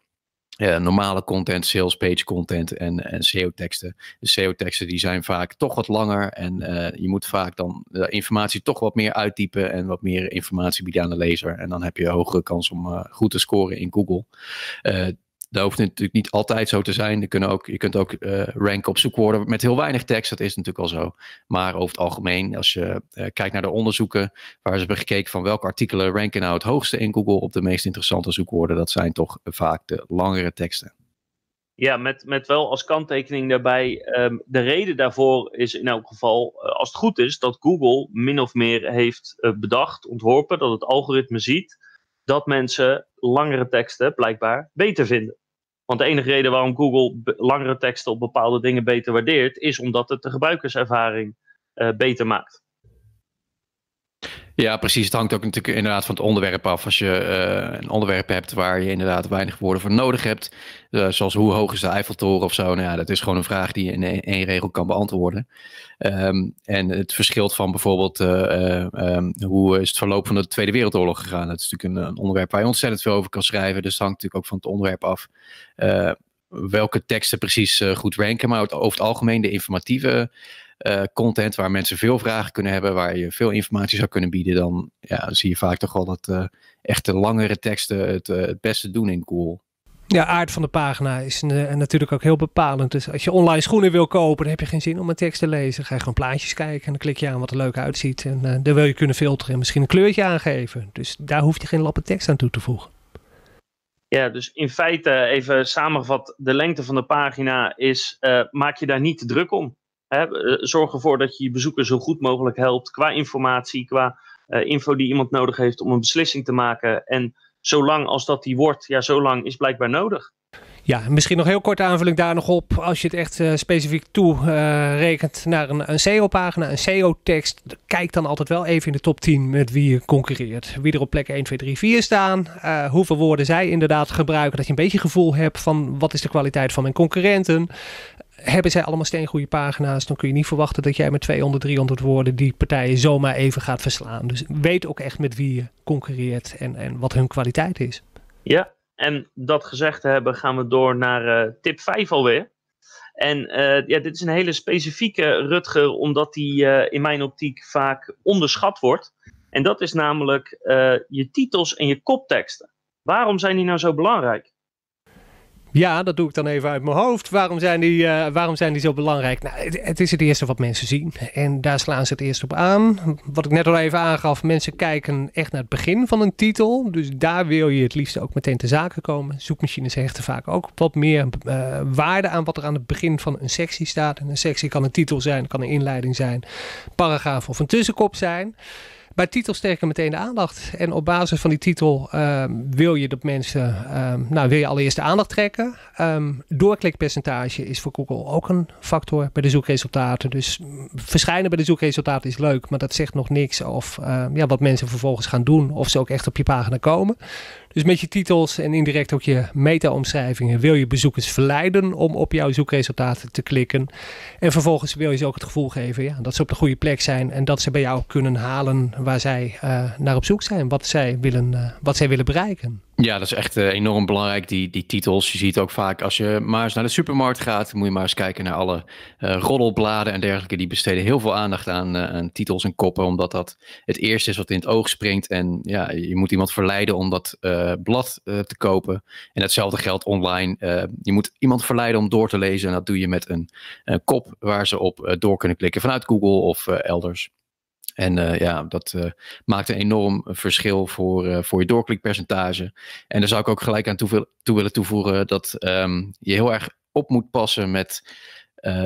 uh, normale content, sales page content en, en SEO-teksten. De SEO-teksten die zijn vaak toch wat langer en uh, je moet vaak dan de informatie toch wat meer uittypen en wat meer informatie bieden aan de lezer. En dan heb je een hogere kans om goed te scoren in Google. Dat hoeft natuurlijk niet altijd zo te zijn. Je, kunt ook, je kunt ook uh, ranken op zoekwoorden met heel weinig tekst. Dat is natuurlijk al zo. Maar over het algemeen, als je uh, kijkt naar de onderzoeken waar ze hebben gekeken van welke artikelen ranken nou het hoogste in Google op de meest interessante zoekwoorden, dat zijn toch vaak de langere teksten. Ja, met, met wel als kanttekening daarbij. Um, de reden daarvoor is in elk geval, uh, als het goed is, dat Google min of meer heeft bedacht, ontworpen, dat het algoritme ziet dat mensen langere teksten blijkbaar beter vinden. Want de enige reden waarom Google langere teksten op bepaalde dingen beter waardeert, is omdat het de gebruikerservaring uh, beter maakt. Ja, precies. Het hangt ook natuurlijk inderdaad van het onderwerp af. Als je uh, een onderwerp hebt waar je inderdaad weinig woorden voor nodig hebt, uh, zoals hoe hoog is de Eiffeltoren of zo, nou ja, dat is gewoon een vraag die je in één regel kan beantwoorden. Um, en het verschilt van bijvoorbeeld uh, um, hoe is het verloop van de Tweede Wereldoorlog gegaan. Dat is natuurlijk een, een, onderwerp waar je ontzettend veel over kan schrijven. Dus het hangt natuurlijk ook van het onderwerp af welke teksten precies goed ranken. Maar over het algemeen de informatieve uh, content waar mensen veel vragen kunnen hebben, waar je veel informatie zou kunnen bieden, dan ja, zie je vaak toch wel dat uh, echte langere teksten het, uh, het beste doen in Google. Ja, aard van de pagina is natuurlijk ook heel bepalend. Dus als je online schoenen wil kopen, dan heb je geen zin om een tekst te lezen. ga je gewoon plaatjes kijken en dan klik je aan wat er leuk uitziet. En uh, dan wil je kunnen filteren en misschien een kleurtje aangeven. Dus daar hoef je geen lappen tekst aan toe te voegen. Ja, dus in feite, even samengevat, de lengte van de pagina is, uh, maak je daar niet te druk om. Eh, zorg ervoor dat je je bezoeker zo goed mogelijk helpt qua informatie, qua uh, info die iemand nodig heeft om een beslissing te maken. En zolang als dat die wordt, ja, zolang is blijkbaar nodig. Ja, misschien nog heel kort aanvulling daar nog op. Als je het echt uh, specifiek toerekent uh, naar een, een SEO-pagina, een SEO-tekst, kijk dan altijd wel even in de top 10 met wie je concurreert. Wie er op plek 1, 2, 3, 4 staan. Hoeveel woorden zij inderdaad gebruiken. Dat je een beetje gevoel hebt van wat is de kwaliteit van mijn concurrenten hebben zij allemaal steengoede pagina's, dan kun je niet verwachten dat jij met 200, 300 woorden die partijen zomaar even gaat verslaan. Dus weet ook echt met wie je concurreert en, en wat hun kwaliteit is. Ja, en dat gezegd hebben, gaan we door naar uh, tip 5 alweer. En uh, ja, dit is een hele specifieke Rutger, omdat die uh, in mijn optiek vaak onderschat wordt. En dat is namelijk je titels en je kopteksten. Waarom zijn die nou zo belangrijk? Ja, dat doe ik dan even uit mijn hoofd. Waarom zijn die, uh, waarom zijn die zo belangrijk? Nou, het, is het eerste wat mensen zien. En daar slaan ze het eerst op aan. Wat ik net al even aangaf, mensen kijken echt naar het begin van een titel. Dus daar wil je het liefst ook meteen te zaken komen. Zoekmachines hechten vaak ook wat meer uh, waarde aan wat er aan het begin van een sectie staat. En een sectie kan een titel zijn, kan een inleiding zijn, paragraaf of een tussenkop zijn bij titels sterker meteen de aandacht. En op basis van die titel um, wil je dat mensen, um, nou wil je allereerst de aandacht trekken. Um, doorklikpercentage is voor Google ook een factor bij de zoekresultaten. Dus verschijnen bij de zoekresultaten is leuk, maar dat zegt nog niks of ja, wat mensen vervolgens gaan doen. Of ze ook echt op je pagina komen. Dus met je titels en indirect ook je meta-omschrijvingen wil je bezoekers verleiden om op jouw zoekresultaten te klikken. En vervolgens wil je ze ook het gevoel geven ja, dat ze op de goede plek zijn en dat ze bij jou kunnen halen waar zij uh, naar op zoek zijn, wat zij willen, uh, wat zij willen bereiken. Ja, dat is echt uh, enorm belangrijk, die, die titels. Je ziet ook vaak als je maar eens naar de supermarkt gaat, moet je maar eens kijken naar alle uh, roddelbladen en dergelijke. Die besteden heel veel aandacht aan, uh, aan, titels en koppen, omdat dat het eerste is wat in het oog springt. En ja, je moet iemand verleiden om dat blad te kopen. En hetzelfde geldt online. je moet iemand verleiden om door te lezen en dat doe je met een, een kop waar ze op door kunnen klikken vanuit Google of elders. En uh, ja, dat uh, maakt een enorm verschil voor, voor je doorklikpercentage. En daar zou ik ook gelijk aan toe, willen toevoegen dat um, je heel erg op moet passen met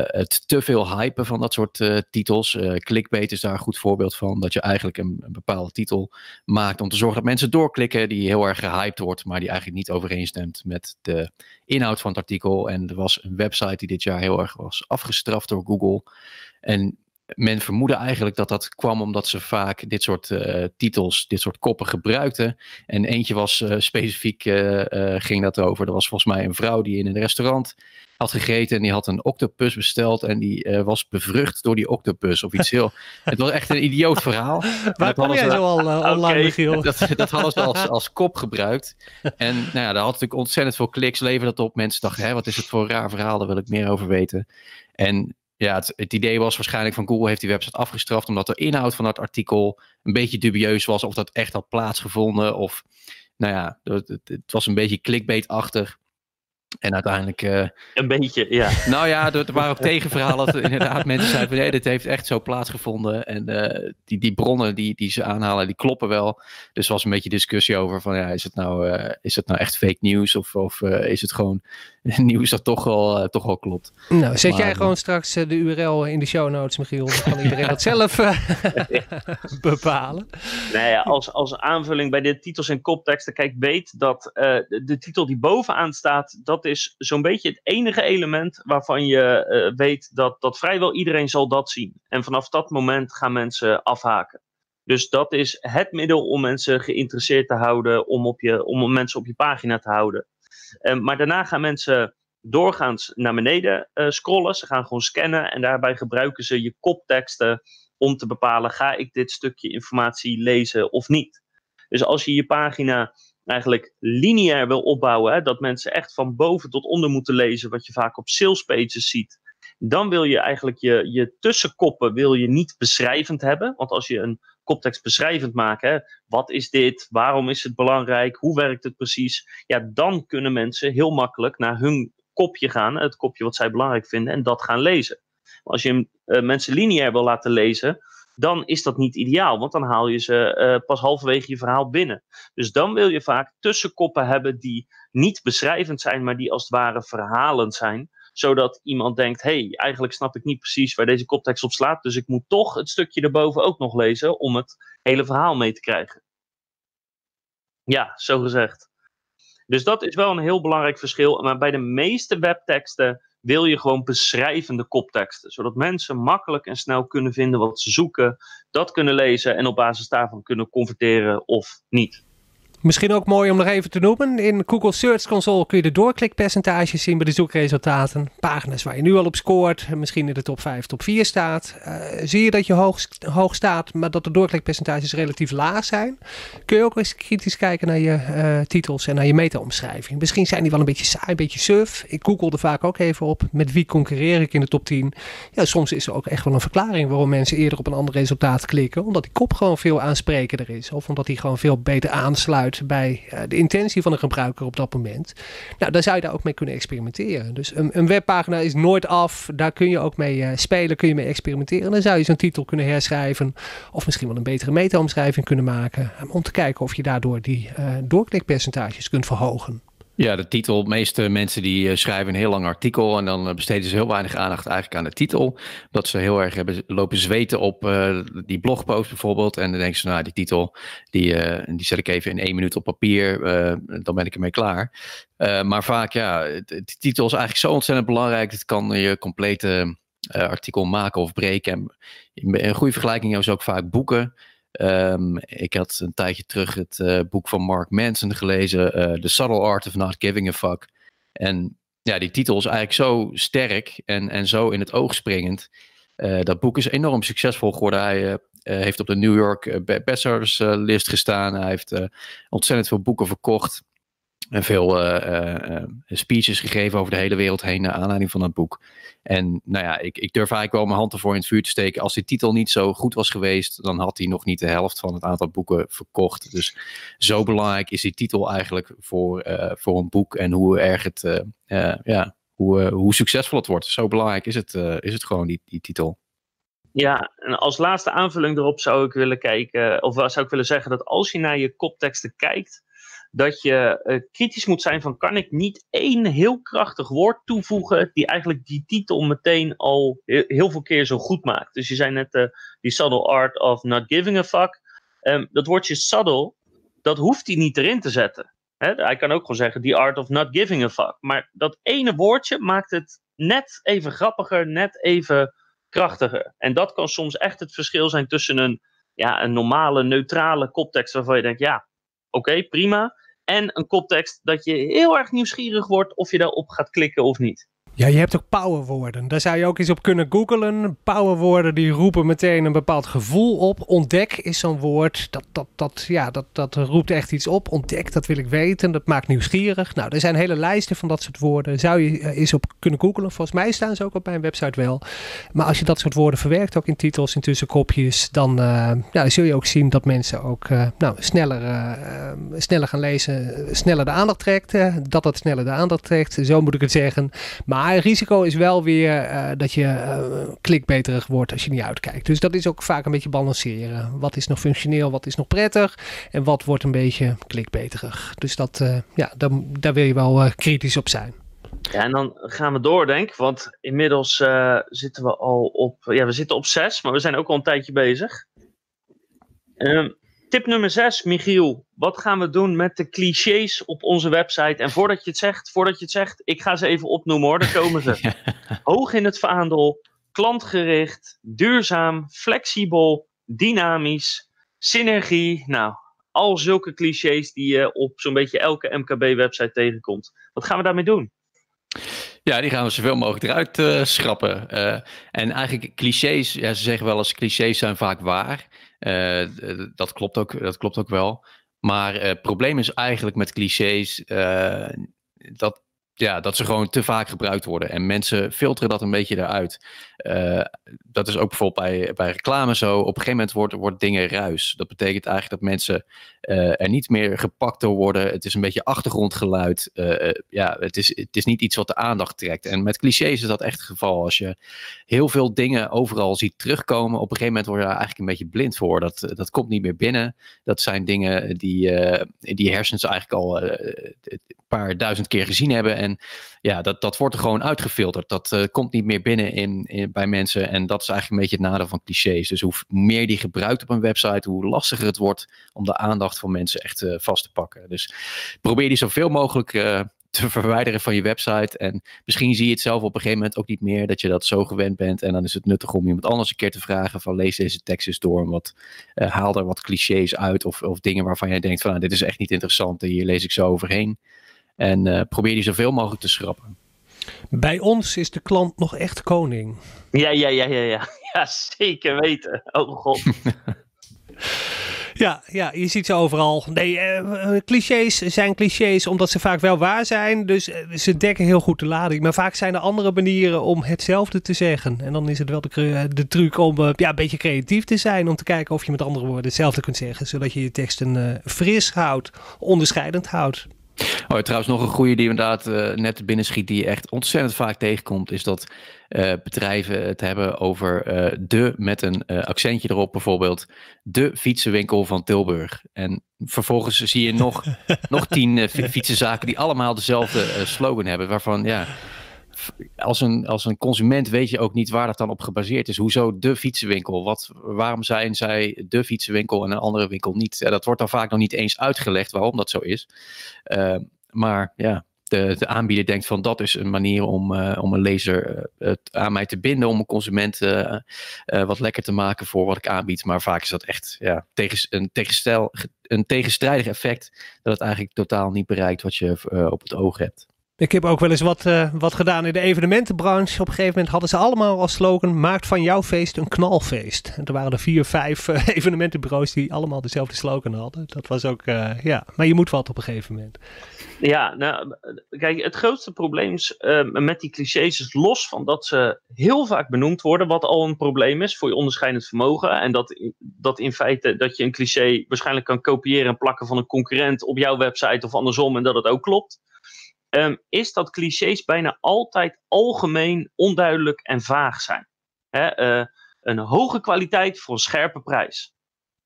het te veel hypen van dat soort titels. clickbait is daar een goed voorbeeld van. Dat je eigenlijk een, een, bepaalde titel maakt om te zorgen dat mensen doorklikken die heel erg gehyped wordt, maar die eigenlijk niet overeenstemt met de inhoud van het artikel. En er was een website die dit jaar heel erg was afgestraft door Google. En men vermoedde eigenlijk dat dat kwam omdat ze vaak dit soort uh, titels, dit soort koppen gebruikten. En eentje was uh, specifiek, uh, ging dat over. Er was volgens mij een vrouw die in een restaurant had gegeten en die had een octopus besteld en die was bevrucht door die octopus of iets heel... het was echt een idioot verhaal. Waar kom jij zo al online, okay. Dat, dat hadden ze als, als kop gebruikt. En nou ja, daar had natuurlijk ontzettend veel kliks, leverde dat op. Mensen dachten, hè, wat is het voor een raar verhaal, daar wil ik meer over weten. En ja, het, het, idee was waarschijnlijk van Google heeft die website afgestraft omdat de inhoud van dat artikel een beetje dubieus was of dat echt had plaatsgevonden of nou ja, het, het was een beetje clickbait-achtig. En uiteindelijk... Uh, een beetje, ja. Nou ja, er, waren ook tegenverhalen dat inderdaad mensen zeiden van... Nee, dit heeft echt zo plaatsgevonden. En uh, die, die bronnen die, die ze aanhalen, die kloppen wel. Dus er was een beetje discussie over van... Ja, is het nou, uh, is het nou echt fake nieuws? Of, of is het gewoon nieuws dat toch wel, toch wel klopt? Nou, zet maar, jij gewoon straks de URL in de show notes, Michiel. Dan kan iedereen dat zelf bepalen. Nee, als, als aanvulling bij de titels en kopteksten... Kijk, weet dat de, de titel die bovenaan staat... dat is zo'n beetje het enige element waarvan je uh, weet dat, dat vrijwel iedereen zal dat zien. En vanaf dat moment gaan mensen afhaken. Dus dat is het middel om mensen geïnteresseerd te houden, om, op je, om mensen op je pagina te houden. Um, maar daarna gaan mensen doorgaans naar beneden uh, scrollen. Ze gaan gewoon scannen en daarbij gebruiken ze je kopteksten om te bepalen: ga ik dit stukje informatie lezen of niet? Dus als je je pagina eigenlijk lineair wil opbouwen, dat mensen echt van boven tot onder moeten lezen, wat je vaak op sales pages ziet, dan wil je eigenlijk je, je tussenkoppen wil je niet beschrijvend hebben. Want als je een koptekst beschrijvend maakt, hè, wat is dit, waarom is het belangrijk, hoe werkt het precies, ja, dan kunnen mensen heel makkelijk naar hun kopje gaan, het kopje wat zij belangrijk vinden, en dat gaan lezen. Als je uh, mensen lineair wil laten lezen, dan is dat niet ideaal, want dan haal je ze uh, pas halverwege je verhaal binnen. Dus dan wil je vaak tussenkoppen hebben die niet beschrijvend zijn, maar die als het ware verhalend zijn zodat iemand denkt: hey, eigenlijk snap ik niet precies waar deze koptekst op slaat. Dus ik moet toch het stukje erboven ook nog lezen om het hele verhaal mee te krijgen. Ja, zo gezegd. Dus dat is wel een heel belangrijk verschil. Maar bij de meeste webteksten wil je gewoon beschrijvende kopteksten. Zodat mensen makkelijk en snel kunnen vinden wat ze zoeken, dat kunnen lezen en op basis daarvan kunnen converteren of niet. Misschien ook mooi om nog even te noemen. In Google Search Console kun je de doorklikpercentages zien bij de zoekresultaten. Pagina's waar je nu al op scoort, misschien in de top 5, top 4 staat. Uh, zie je dat je hoog, hoog staat, maar dat de doorklikpercentages relatief laag zijn. Kun je ook eens kritisch kijken naar je uh, titels en naar je meta-omschrijving. Misschien zijn die wel een beetje saai, een beetje suf. Ik googelde vaak ook even op met wie concurreer ik in de top 10. Ja, soms is er ook echt wel een verklaring waarom mensen eerder op een ander resultaat klikken. Omdat die kop gewoon veel aansprekender is. Of omdat die gewoon veel beter aansluit bij uh, de intentie van de gebruiker op dat moment. Nou, dan zou je daar ook mee kunnen experimenteren. Dus een, een webpagina is nooit af. Daar kun je ook mee uh, spelen, kun je mee experimenteren. Dan zou je zo'n titel kunnen herschrijven. Of misschien wel een betere meta-omschrijving kunnen maken. Om te kijken of je daardoor die uh, doorklikpercentages kunt verhogen. Ja, de titel. De meeste mensen die uh, schrijven een heel lang artikel en dan uh, besteden ze heel weinig aandacht eigenlijk aan de titel. Dat ze heel erg hebben lopen zweten op uh, die blogpost bijvoorbeeld. En dan denken ze, nou die titel, die, die zet ik even in één minuut op papier, dan ben ik ermee klaar. maar vaak, ja, de titel is eigenlijk zo ontzettend belangrijk. Het kan je complete artikel maken of breken. En een goede vergelijking is ook vaak boeken. Um, ik had een tijdje terug het uh, boek van Mark Manson gelezen, uh, The Subtle Art of Not Giving a Fuck. En ja, die titel is eigenlijk zo sterk en, en zo in het oog springend. Uh, dat boek is enorm succesvol geworden. Hij heeft op de New York bestsellers list gestaan. Hij heeft ontzettend veel boeken verkocht. En veel uh, uh, speeches gegeven over de hele wereld heen naar aanleiding van dat boek. En nou ja, ik, ik durf eigenlijk wel mijn hand ervoor in het vuur te steken. Als die titel niet zo goed was geweest, dan had hij nog niet de helft van het aantal boeken verkocht. Dus zo belangrijk is die titel eigenlijk voor, voor een boek en hoe erg het, ja, hoe, hoe succesvol het wordt. Zo belangrijk is het, is het gewoon, die, die titel. Ja, en als laatste aanvulling erop zou ik willen kijken, of zou ik willen zeggen dat als je naar je kopteksten kijkt, dat je uh, kritisch moet zijn van kan ik niet één heel krachtig woord toevoegen die eigenlijk die titel meteen al heel, veel keer zo goed maakt. Dus je zei net uh, die subtle art of not giving a fuck. Um, dat woordje subtle, dat hoeft hij niet erin te zetten. Hij kan ook gewoon zeggen the art of not giving a fuck. Maar dat ene woordje maakt het net even grappiger, net even krachtiger. En dat kan soms echt het verschil zijn tussen een, ja, een normale, neutrale koptekst waarvan je denkt, ja, oké, prima en een koptekst dat je heel erg nieuwsgierig wordt of je daarop gaat klikken of niet. Ja, je hebt ook powerwoorden. Daar zou je ook eens op kunnen googlen. Powerwoorden die roepen meteen een bepaald gevoel op. Ontdek is zo'n woord. Dat, dat, dat, ja, dat, dat roept echt iets op. Ontdek, dat wil ik weten. Dat maakt nieuwsgierig. Nou, er zijn hele lijsten van dat soort woorden. Zou je eh, eens op kunnen googlen. Volgens mij staan ze ook op mijn website wel. Maar als je dat soort woorden verwerkt, ook in titels, in tussenkopjes, dan uh, ja, zul je ook zien dat mensen ook uh, nou, sneller, sneller gaan lezen, sneller de aandacht trekt. dat dat sneller de aandacht trekt. Zo moet ik het zeggen. Maar maar risico is wel weer uh, dat je uh, klikbeterig wordt als je niet uitkijkt. Dus dat is ook vaak een beetje balanceren. Wat is nog functioneel, wat is nog prettig en wat wordt een beetje klikbeterig. Dus dat, uh, ja, daar, daar wil je wel kritisch op zijn. Ja, en dan gaan we door, denk ik. Want inmiddels zitten we al op. Ja, we zitten op zes, maar we zijn ook al een tijdje bezig. Um, Tip nummer 6, Michiel. Wat gaan we doen met de clichés op onze website? En voordat je het zegt, voordat je het zegt, ik ga ze even opnoemen hoor, daar komen ze. Hoog in het vaandel, klantgericht, duurzaam, flexibel, dynamisch, synergie. Nou, al zulke clichés die je op zo'n beetje elke MKB-website tegenkomt. Wat gaan we daarmee doen? Ja, die gaan we zoveel mogelijk eruit uh, schrappen. Uh, en eigenlijk clichés, ja, ze zeggen wel eens clichés zijn vaak waar. Uh, dat, klopt ook, dat klopt ook wel. Maar het probleem is eigenlijk met clichés dat ja, dat ze gewoon te vaak gebruikt worden. En mensen filteren dat een beetje eruit. Uh, dat is ook bijvoorbeeld bij, bij reclame zo. Op een gegeven moment wordt, wordt dingen ruis. Dat betekent eigenlijk dat mensen uh, er niet meer gepakt door worden. Het is een beetje achtergrondgeluid. Uh, ja, het is, het is niet iets wat de aandacht trekt. En met clichés is dat echt het geval. Als je heel veel dingen overal ziet terugkomen, op een gegeven moment word je daar eigenlijk een beetje blind voor. Dat, dat komt niet meer binnen. Dat zijn dingen die, die hersens eigenlijk al een paar duizend keer gezien hebben. En ja, dat, dat wordt er gewoon uitgefilterd. Dat uh, komt niet meer binnen in, bij mensen. En dat is eigenlijk een beetje het nadeel van clichés. Dus hoe meer die gebruikt op een website, hoe lastiger het wordt om de aandacht van mensen echt uh, vast te pakken. Dus probeer die zoveel mogelijk uh, te verwijderen van je website. En misschien zie je het zelf op een gegeven moment ook niet meer dat je dat zo gewend bent. En dan is het nuttig om iemand anders een keer te vragen van lees deze tekst eens door. En wat, haal er wat clichés uit of, of dingen waarvan jij denkt van nou, dit is echt niet interessant. En hier lees ik zo overheen. En uh, probeer die zoveel mogelijk te schrappen. Bij ons is de klant nog echt koning. Ja, ja, ja, ja, ja. Ja, zeker weten. Oh god. Ja, ja, je ziet ze overal. Nee, uh, clichés zijn clichés omdat ze vaak wel waar zijn. Dus uh, ze dekken heel goed de lading. Maar vaak zijn er andere manieren om hetzelfde te zeggen. En dan is het wel de, de truc om uh, ja, een beetje creatief te zijn. Om te kijken of je met andere woorden hetzelfde kunt zeggen. Zodat je je teksten fris houdt, onderscheidend houdt. Oh, trouwens, nog een goede die inderdaad uh, net binnenschiet, die je echt ontzettend vaak tegenkomt, is dat uh, bedrijven het hebben over uh, de, met een accentje erop bijvoorbeeld, de fietsenwinkel van Tilburg. En vervolgens zie je nog, nog tien fietsenzaken die allemaal dezelfde slogan hebben, waarvan ja, als een, als een consument weet je ook niet waar dat dan op gebaseerd is. Hoezo de fietsenwinkel? Wat, waarom zijn zij de fietsenwinkel en een andere winkel niet? dat wordt dan vaak nog niet eens uitgelegd waarom dat zo is. Uh, maar ja, de, de, aanbieder denkt van dat is een manier om, uh, om een lezer uh, aan mij te binden, om een consument wat lekker te maken voor wat ik aanbied. Maar vaak is dat echt ja, tegen, een, tegenstel, een tegenstrijdig effect dat het eigenlijk totaal niet bereikt wat je op het oog hebt. Ik heb ook wel eens wat, uh, wat gedaan in de evenementenbranche. Op een gegeven moment hadden ze allemaal als slogan: Maak van jouw feest een knalfeest. En er waren er vier, vijf uh, evenementenbureaus die allemaal dezelfde slogan hadden. Dat was ook, uh, ja, maar je moet wat op een gegeven moment. Ja, nou, kijk, het grootste probleem is, met die clichés is los van dat ze heel vaak benoemd worden, wat al een probleem is voor je onderscheidend vermogen. En dat, dat in feite dat je een cliché waarschijnlijk kan kopiëren en plakken van een concurrent op jouw website of andersom en dat het ook klopt um, is dat clichés bijna altijd algemeen, onduidelijk en vaag zijn. Uh, een hoge kwaliteit voor een scherpe prijs.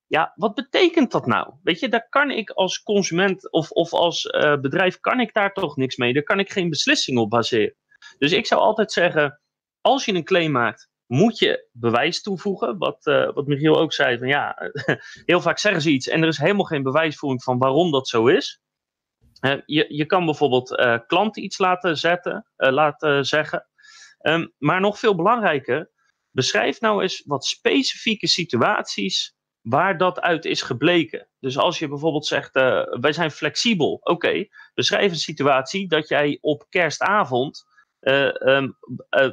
Ja, wat betekent dat nou? Weet je, daar kan ik als consument of, of als uh, bedrijf kan ik daar toch niks mee. Daar kan ik geen beslissing op baseren. Dus ik zou altijd zeggen, als je een claim maakt, moet je bewijs toevoegen. Wat, uh, wat Michiel ook zei, van ja, heel vaak zeggen ze iets en er is helemaal geen bewijsvoering van waarom dat zo is. Je, je kan bijvoorbeeld uh, klanten iets laten, zetten, uh, laten zeggen. Um, maar nog veel belangrijker, beschrijf nou eens wat specifieke situaties waar dat uit is gebleken. Dus als je bijvoorbeeld zegt, wij zijn flexibel. Oké, beschrijf een situatie dat jij op kerstavond, um,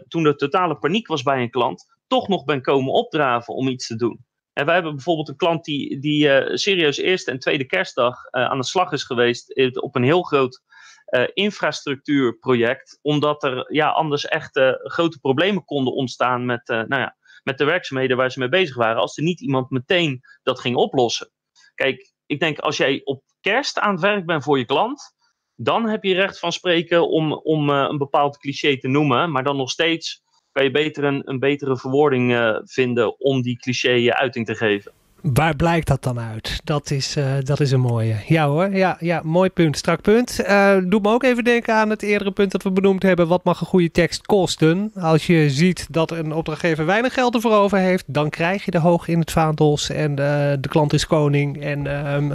toen er totale paniek was bij een klant, toch nog bent komen opdraven om iets te doen. En wij hebben bijvoorbeeld een klant die, die uh, serieus eerste en tweede kerstdag uh, aan de slag is geweest op een heel groot uh, infrastructuurproject. Omdat er ja, anders echt grote problemen konden ontstaan met, nou ja, met de werkzaamheden waar ze mee bezig waren. Als er niet iemand meteen dat ging oplossen. Kijk, ik denk als jij op kerst aan het werk bent voor je klant. Dan heb je recht van spreken om, om een bepaald cliché te noemen. Maar dan nog steeds kan je beter een, betere verwoording uh, vinden om die cliché uiting te geven. Waar blijkt dat dan uit? Dat is, uh, dat is een mooie. Ja hoor, ja, ja mooi punt, strak punt. Uh, doe me ook even denken aan het eerdere punt dat we benoemd hebben. Wat mag een goede tekst kosten? Als je ziet dat een opdrachtgever weinig geld ervoor over heeft, dan krijg je de hoog in het vaandels en de klant is koning en um,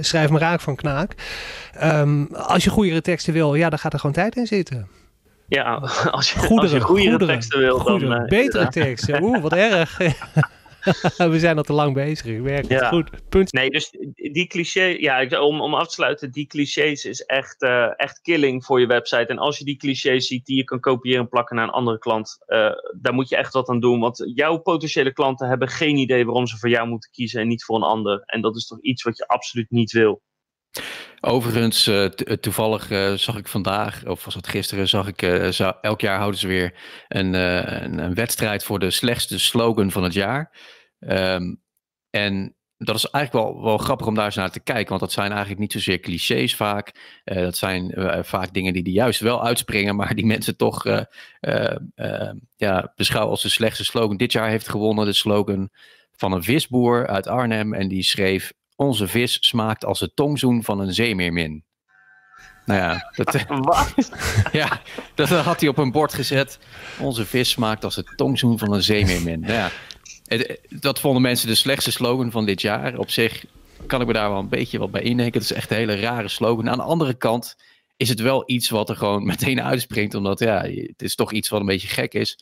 schrijf maar raak van knaak. Um, als je goede teksten wil, ja, dan gaat er gewoon tijd in zitten. Ja, als je, goederen, als je goedere teksten wil, goederen, dan... Uh, betere teksten, oeh, wat erg. We zijn al te lang bezig. Ik werk Ja. goed. Punt. Nee, dus die cliché, ja, om, om af te sluiten, die clichés is echt, eh, echt killing voor je website. En als je die clichés ziet die je kan kopiëren en plakken naar een andere klant, eh, daar moet je echt wat aan doen. Want jouw potentiële klanten hebben geen idee waarom ze voor jou moeten kiezen en niet voor een ander. En dat is toch iets wat je absoluut niet wil. Overigens, eh, eh, toevallig eh, zag ik vandaag, of was het gisteren, zag ik, eh, zou- elk jaar houden ze weer een, een, wedstrijd voor de slechtste slogan van het jaar. Ehm, en dat is eigenlijk wel, wel grappig om daar eens naar te kijken, want dat zijn eigenlijk niet zozeer clichés vaak. Dat zijn vaak dingen die er juist wel uitspringen, maar die mensen toch ja, beschouwen als de slechtste slogan. Dit jaar heeft gewonnen de slogan van een visboer uit Arnhem en die schreef onze vis smaakt als de tongzoen van een zeemeermin. Nou ja, dat, eh, Wat? ja, dat had hij op een bord gezet. Onze vis smaakt als de tongzoen van een zeemeermin. Nou ja, het- dat vonden mensen de slechtste slogan van dit jaar. Op zich kan ik me daar wel een beetje wat bij indenken. Het is echt een hele rare slogan. Aan de andere kant is het wel iets wat er gewoon meteen uitspringt. Omdat ja, het is toch iets wat een beetje gek is.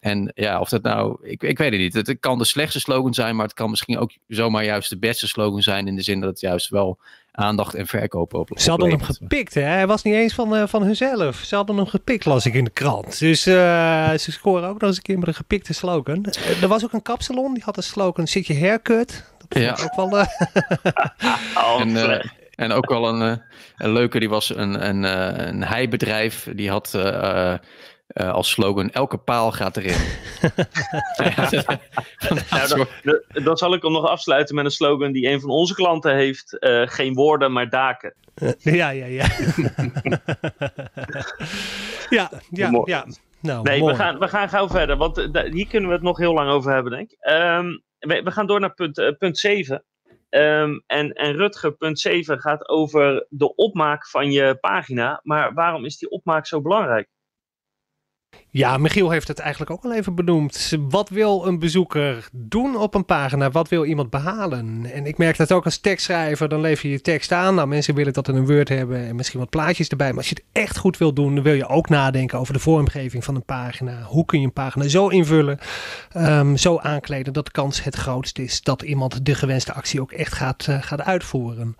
En ja, of dat nou, ik, ik weet het niet. Het, kan de slechtste slogan zijn, maar het kan misschien ook zomaar juist de beste slogan zijn. In de zin dat het juist wel aandacht en verkoop op. Ze hadden hem oplevert. gepikt, hè? Hij was niet eens van, eh, van hunzelf. Ze hadden hem gepikt, las ik in de krant. Dus eh, ze scoren ook nog eens een keer met een gepikte slogan. Eh, er was ook een kapsalon, die had een slogan, zit je haircut? Dat vond Ja. ik ook wel... eh, Oh, En, eh, en ook wel een, eh, een leuke, die was een, een, eh, een heibedrijf. Die had eh, eh, eh, als slogan, elke paal gaat erin. Ja, dat- dat Nou, soort- dan, dan- dan zal ik hem nog afsluiten met een slogan die een van onze klanten heeft. eh, geen woorden, maar daken. ja, ja, ja. ja, ja, Mooi. ja. Nou, Nee, mooi. we gaan, we gaan gauw verder, want eh, hier kunnen we het nog heel lang over hebben, denk ik. Ehm, we, we gaan door naar punt, eh, punt 7. Ehm, en, en Rutger, punt 7 gaat over de opmaak van je pagina. Maar waarom is die opmaak zo belangrijk? Ja, Michiel heeft het eigenlijk ook al even benoemd. Wat wil een bezoeker doen op een pagina? Wat wil iemand behalen? En ik merk dat ook als tekstschrijver, dan lever je je tekst aan. Nou, mensen willen dat in een Word hebben en misschien wat plaatjes erbij. Maar als je het echt goed wil doen, dan wil je ook nadenken over de vormgeving van een pagina. Hoe kun je een pagina zo invullen, ehm, zo aankleden dat de kans het grootst is dat iemand de gewenste actie ook echt gaat, eh, gaat uitvoeren.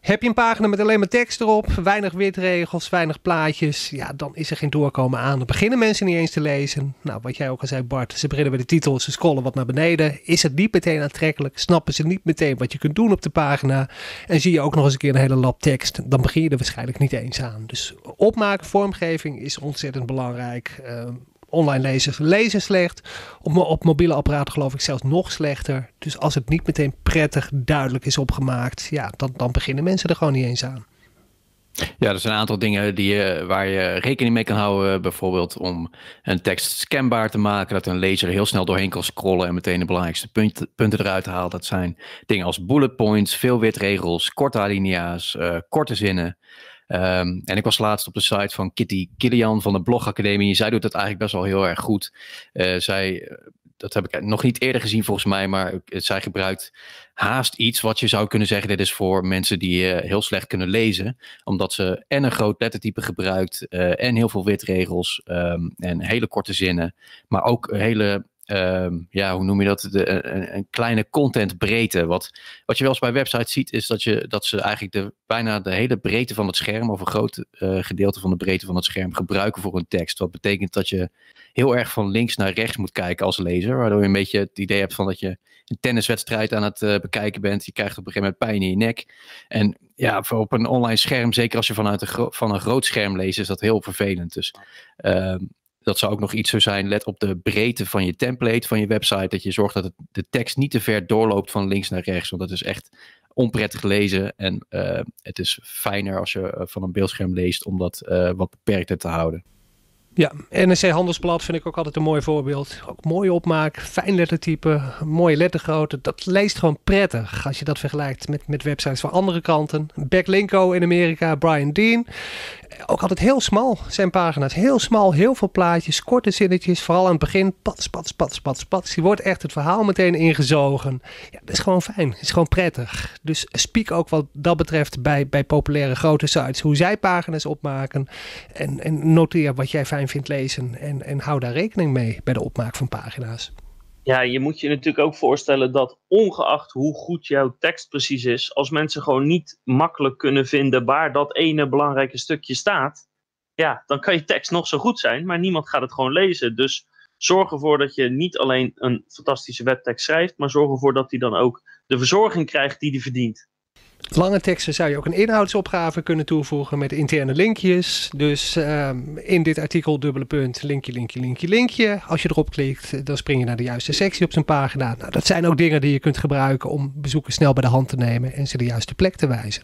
Heb je een pagina met alleen maar tekst erop, weinig witregels, weinig plaatjes, ja, dan is er geen doorkomen aan. Dan beginnen mensen niet eens te lezen. Nou, wat jij ook al zei, Bart, ze beginnen bij de titel, ze scrollen wat naar beneden. Is het niet meteen aantrekkelijk? Snappen ze niet meteen wat je kunt doen op de pagina? En zie je ook nog eens een keer een hele lap tekst, dan begin je er waarschijnlijk niet eens aan. Dus opmaken, vormgeving is ontzettend belangrijk. Ehm, online lezen, lezen slecht. Op, op mobiele apparaten geloof ik zelfs nog slechter. Dus als het niet meteen prettig duidelijk is opgemaakt, ja, dan, dan beginnen mensen er gewoon niet eens aan. Ja, er zijn een aantal dingen die je, waar je rekening mee kan houden. Bijvoorbeeld om een tekst scanbaar te maken. Dat een lezer heel snel doorheen kan scrollen en meteen de belangrijkste punt- punten eruit haalt. Dat zijn dingen als bullet points, veel witregels, korte alinea's, eh, korte zinnen. Ehm, en ik was laatst op de site van Kitty Kilian van de Blogacademie. Zij doet dat eigenlijk best wel heel erg goed. Eh, zij, eh, dat heb ik nog niet eerder gezien volgens mij, maar eh, zij gebruikt haast iets wat je zou kunnen zeggen. Dit is voor mensen die heel slecht kunnen lezen omdat ze en een groot lettertype gebruikt en heel veel witregels ehm, en hele korte zinnen. Maar ook hele, ehm, ja, hoe noem je dat? Een, een kleine contentbreedte. Wat, wat je wel eens bij websites ziet is dat, je, dat ze eigenlijk de, bijna de hele breedte van het scherm of een groot eh, gedeelte van de breedte van het scherm gebruiken voor een tekst. Wat betekent dat je heel erg van links naar rechts moet kijken als lezer. Waardoor je een beetje het idee hebt van dat je een tenniswedstrijd aan het eh, bekijken bent. Je krijgt op een gegeven moment pijn in je nek. En ja, op een online scherm, zeker als je vanuit een, van een groot scherm leest, is dat heel vervelend. Dus ehm, dat zou ook nog iets zo zijn. Let op de breedte van je template van je website. Dat je zorgt dat de tekst niet te ver doorloopt van links naar rechts. Want dat is echt onprettig lezen. En eh, het is fijner als je eh, van een beeldscherm leest om dat eh, wat beperkter te houden. Ja, NRC Handelsblad vind ik ook altijd een mooi voorbeeld. Ook mooi opmaak, fijn lettertype, mooie lettergrootte. Dat leest gewoon prettig als je dat vergelijkt met, met websites van andere kranten. Backlinko in Amerika, Brian Dean. Ook altijd heel smal zijn pagina's. Heel smal, heel veel plaatjes, korte zinnetjes. Vooral aan het begin, pats, pats, pats, pats, pats. Je wordt echt het verhaal meteen ingezogen. Ja, dat is gewoon fijn. Is gewoon prettig. Dus speak ook wat dat betreft bij, bij populaire grote sites. Hoe zij pagina's opmaken. En, en noteer wat jij fijn vindt lezen. En, en hou daar rekening mee bij de opmaak van pagina's. Ja, je moet je natuurlijk ook voorstellen dat ongeacht hoe goed jouw tekst precies is, als mensen gewoon niet makkelijk kunnen vinden waar dat ene belangrijke stukje staat, ja, dan kan je tekst nog zo goed zijn, maar niemand gaat het gewoon lezen. Dus zorg ervoor dat je niet alleen een fantastische webtekst schrijft, maar zorg ervoor dat die dan ook de verzorging krijgt die die verdient. Lange teksten zou je ook een inhoudsopgave kunnen toevoegen met interne linkjes. Dus um, in dit artikel dubbele punt, linkje, linkje, linkje, linkje. Als je erop klikt, dan spring je naar de juiste sectie op zijn pagina. Nou, dat zijn ook dingen die je kunt gebruiken om bezoekers snel bij de hand te nemen en ze de juiste plek te wijzen.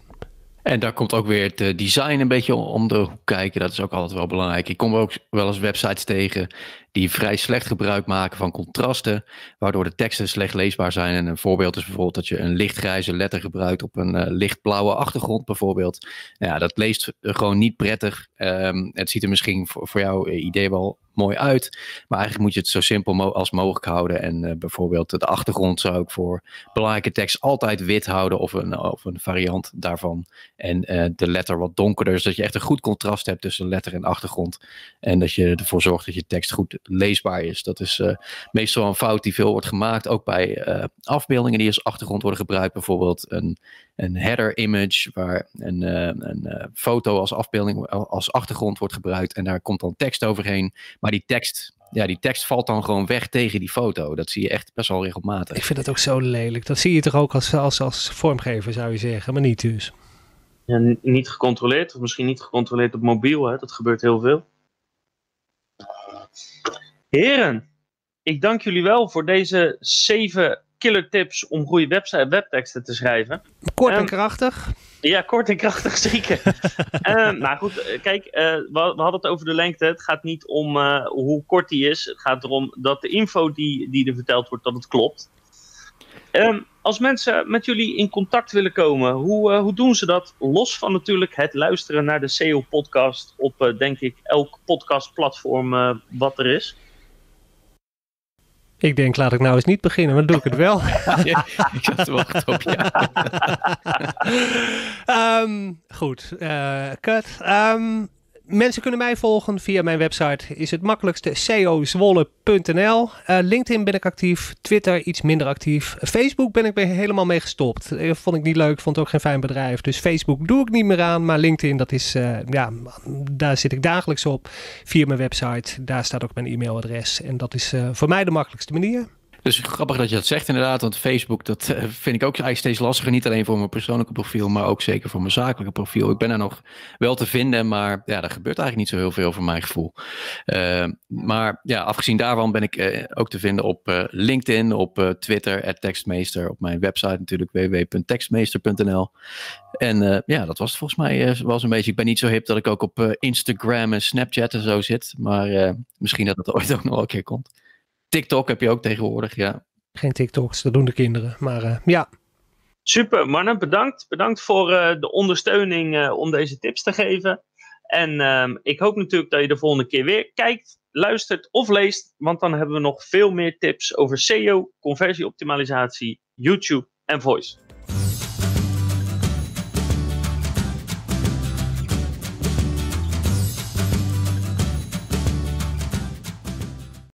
En daar komt ook weer het eh, design een beetje om de hoek kijken. Dat is ook altijd wel belangrijk. Ik kom ook wel eens websites tegen die vrij slecht gebruik maken van contrasten, waardoor de teksten slecht leesbaar zijn. En een voorbeeld is bijvoorbeeld dat je een lichtgrijze letter gebruikt op een uh, lichtblauwe achtergrond bijvoorbeeld. Ja, dat leest gewoon niet prettig. Um, het ziet er misschien voor, voor jouw idee wel mooi uit. Maar eigenlijk moet je het zo simpel als mogelijk houden. En uh, bijvoorbeeld de achtergrond zou ik voor belangrijke tekst altijd wit houden of een, of een variant daarvan. En uh, de letter wat donkerder, zodat je echt een goed contrast hebt tussen letter en achtergrond. En dat je ervoor zorgt dat je tekst goed leesbaar is. Dat is uh, meestal een fout die veel wordt gemaakt. Ook bij afbeeldingen die als achtergrond worden gebruikt. Bijvoorbeeld een, een header image waar een, een foto als afbeelding als achtergrond wordt gebruikt. En daar komt dan tekst overheen. Maar die tekst, ja, die tekst valt dan gewoon weg tegen die foto. Dat zie je echt best wel regelmatig. Ik vind dat ook zo lelijk. Dat zie je toch ook als, als, als vormgever, zou je zeggen, maar niet dus. Ja, niet gecontroleerd, of misschien niet gecontroleerd op mobiel. Hè? Dat gebeurt heel veel. Heren, ik dank jullie wel voor deze zeven killer tips om goede website, webteksten te schrijven. Kort en um, krachtig. Ja, kort en krachtig zeker. uh, maar goed, eh, kijk, uh, we, we, hadden het over de lengte. Het gaat niet om uh, hoe kort die is. Het gaat erom dat de info die, die er verteld wordt, dat het klopt. Um, als mensen met jullie in contact willen komen, hoe, hoe doen ze dat? Los van natuurlijk het luisteren naar de SEO-podcast op, denk ik, elk podcastplatform wat er is. Ik denk, laat ik nou eens niet beginnen, maar dan doe ik het wel. ja, ik zat te wachten op ja. um, goed, uh, kut. Um, mensen kunnen mij volgen via mijn website. Is het makkelijkste ceozwolle.nl. Uh, LinkedIn ben ik actief. Twitter iets minder actief. Facebook ben ik helemaal mee gestopt. Uh, vond ik niet leuk. Vond ook geen fijn bedrijf. Dus Facebook doe ik niet meer aan. Maar LinkedIn, dat is, uh, ja, daar zit ik dagelijks op. Via mijn website. Daar staat ook mijn e-mailadres. En dat is voor mij de makkelijkste manier. Dus grappig dat je dat zegt inderdaad, want Facebook, dat uh, vind ik ook eigenlijk steeds lastiger. Niet alleen voor mijn persoonlijke profiel, maar ook zeker voor mijn zakelijke profiel. Ik ben er nog wel te vinden, maar ja, er gebeurt eigenlijk niet zo heel veel voor mijn gevoel. Uh, maar ja, afgezien daarvan ben ik uh, ook te vinden op LinkedIn, op Twitter, tekstmeester, op mijn website natuurlijk www.tekstmeester.nl. En ja, dat was het volgens mij wel een beetje. Ik ben niet zo hip dat ik ook op Instagram en Snapchat en zo zit, maar misschien dat het ooit ook nog wel een keer komt. TikTok heb je ook tegenwoordig, ja. Geen TikToks, dat doen de kinderen. Maar uh, ja. Super, mannen, bedankt. Bedankt voor uh, de ondersteuning uh, om deze tips te geven. En ehm, ik hoop natuurlijk dat je de volgende keer weer kijkt, luistert of leest. Want dan hebben we nog veel meer tips over SEO, conversieoptimalisatie, YouTube en voice.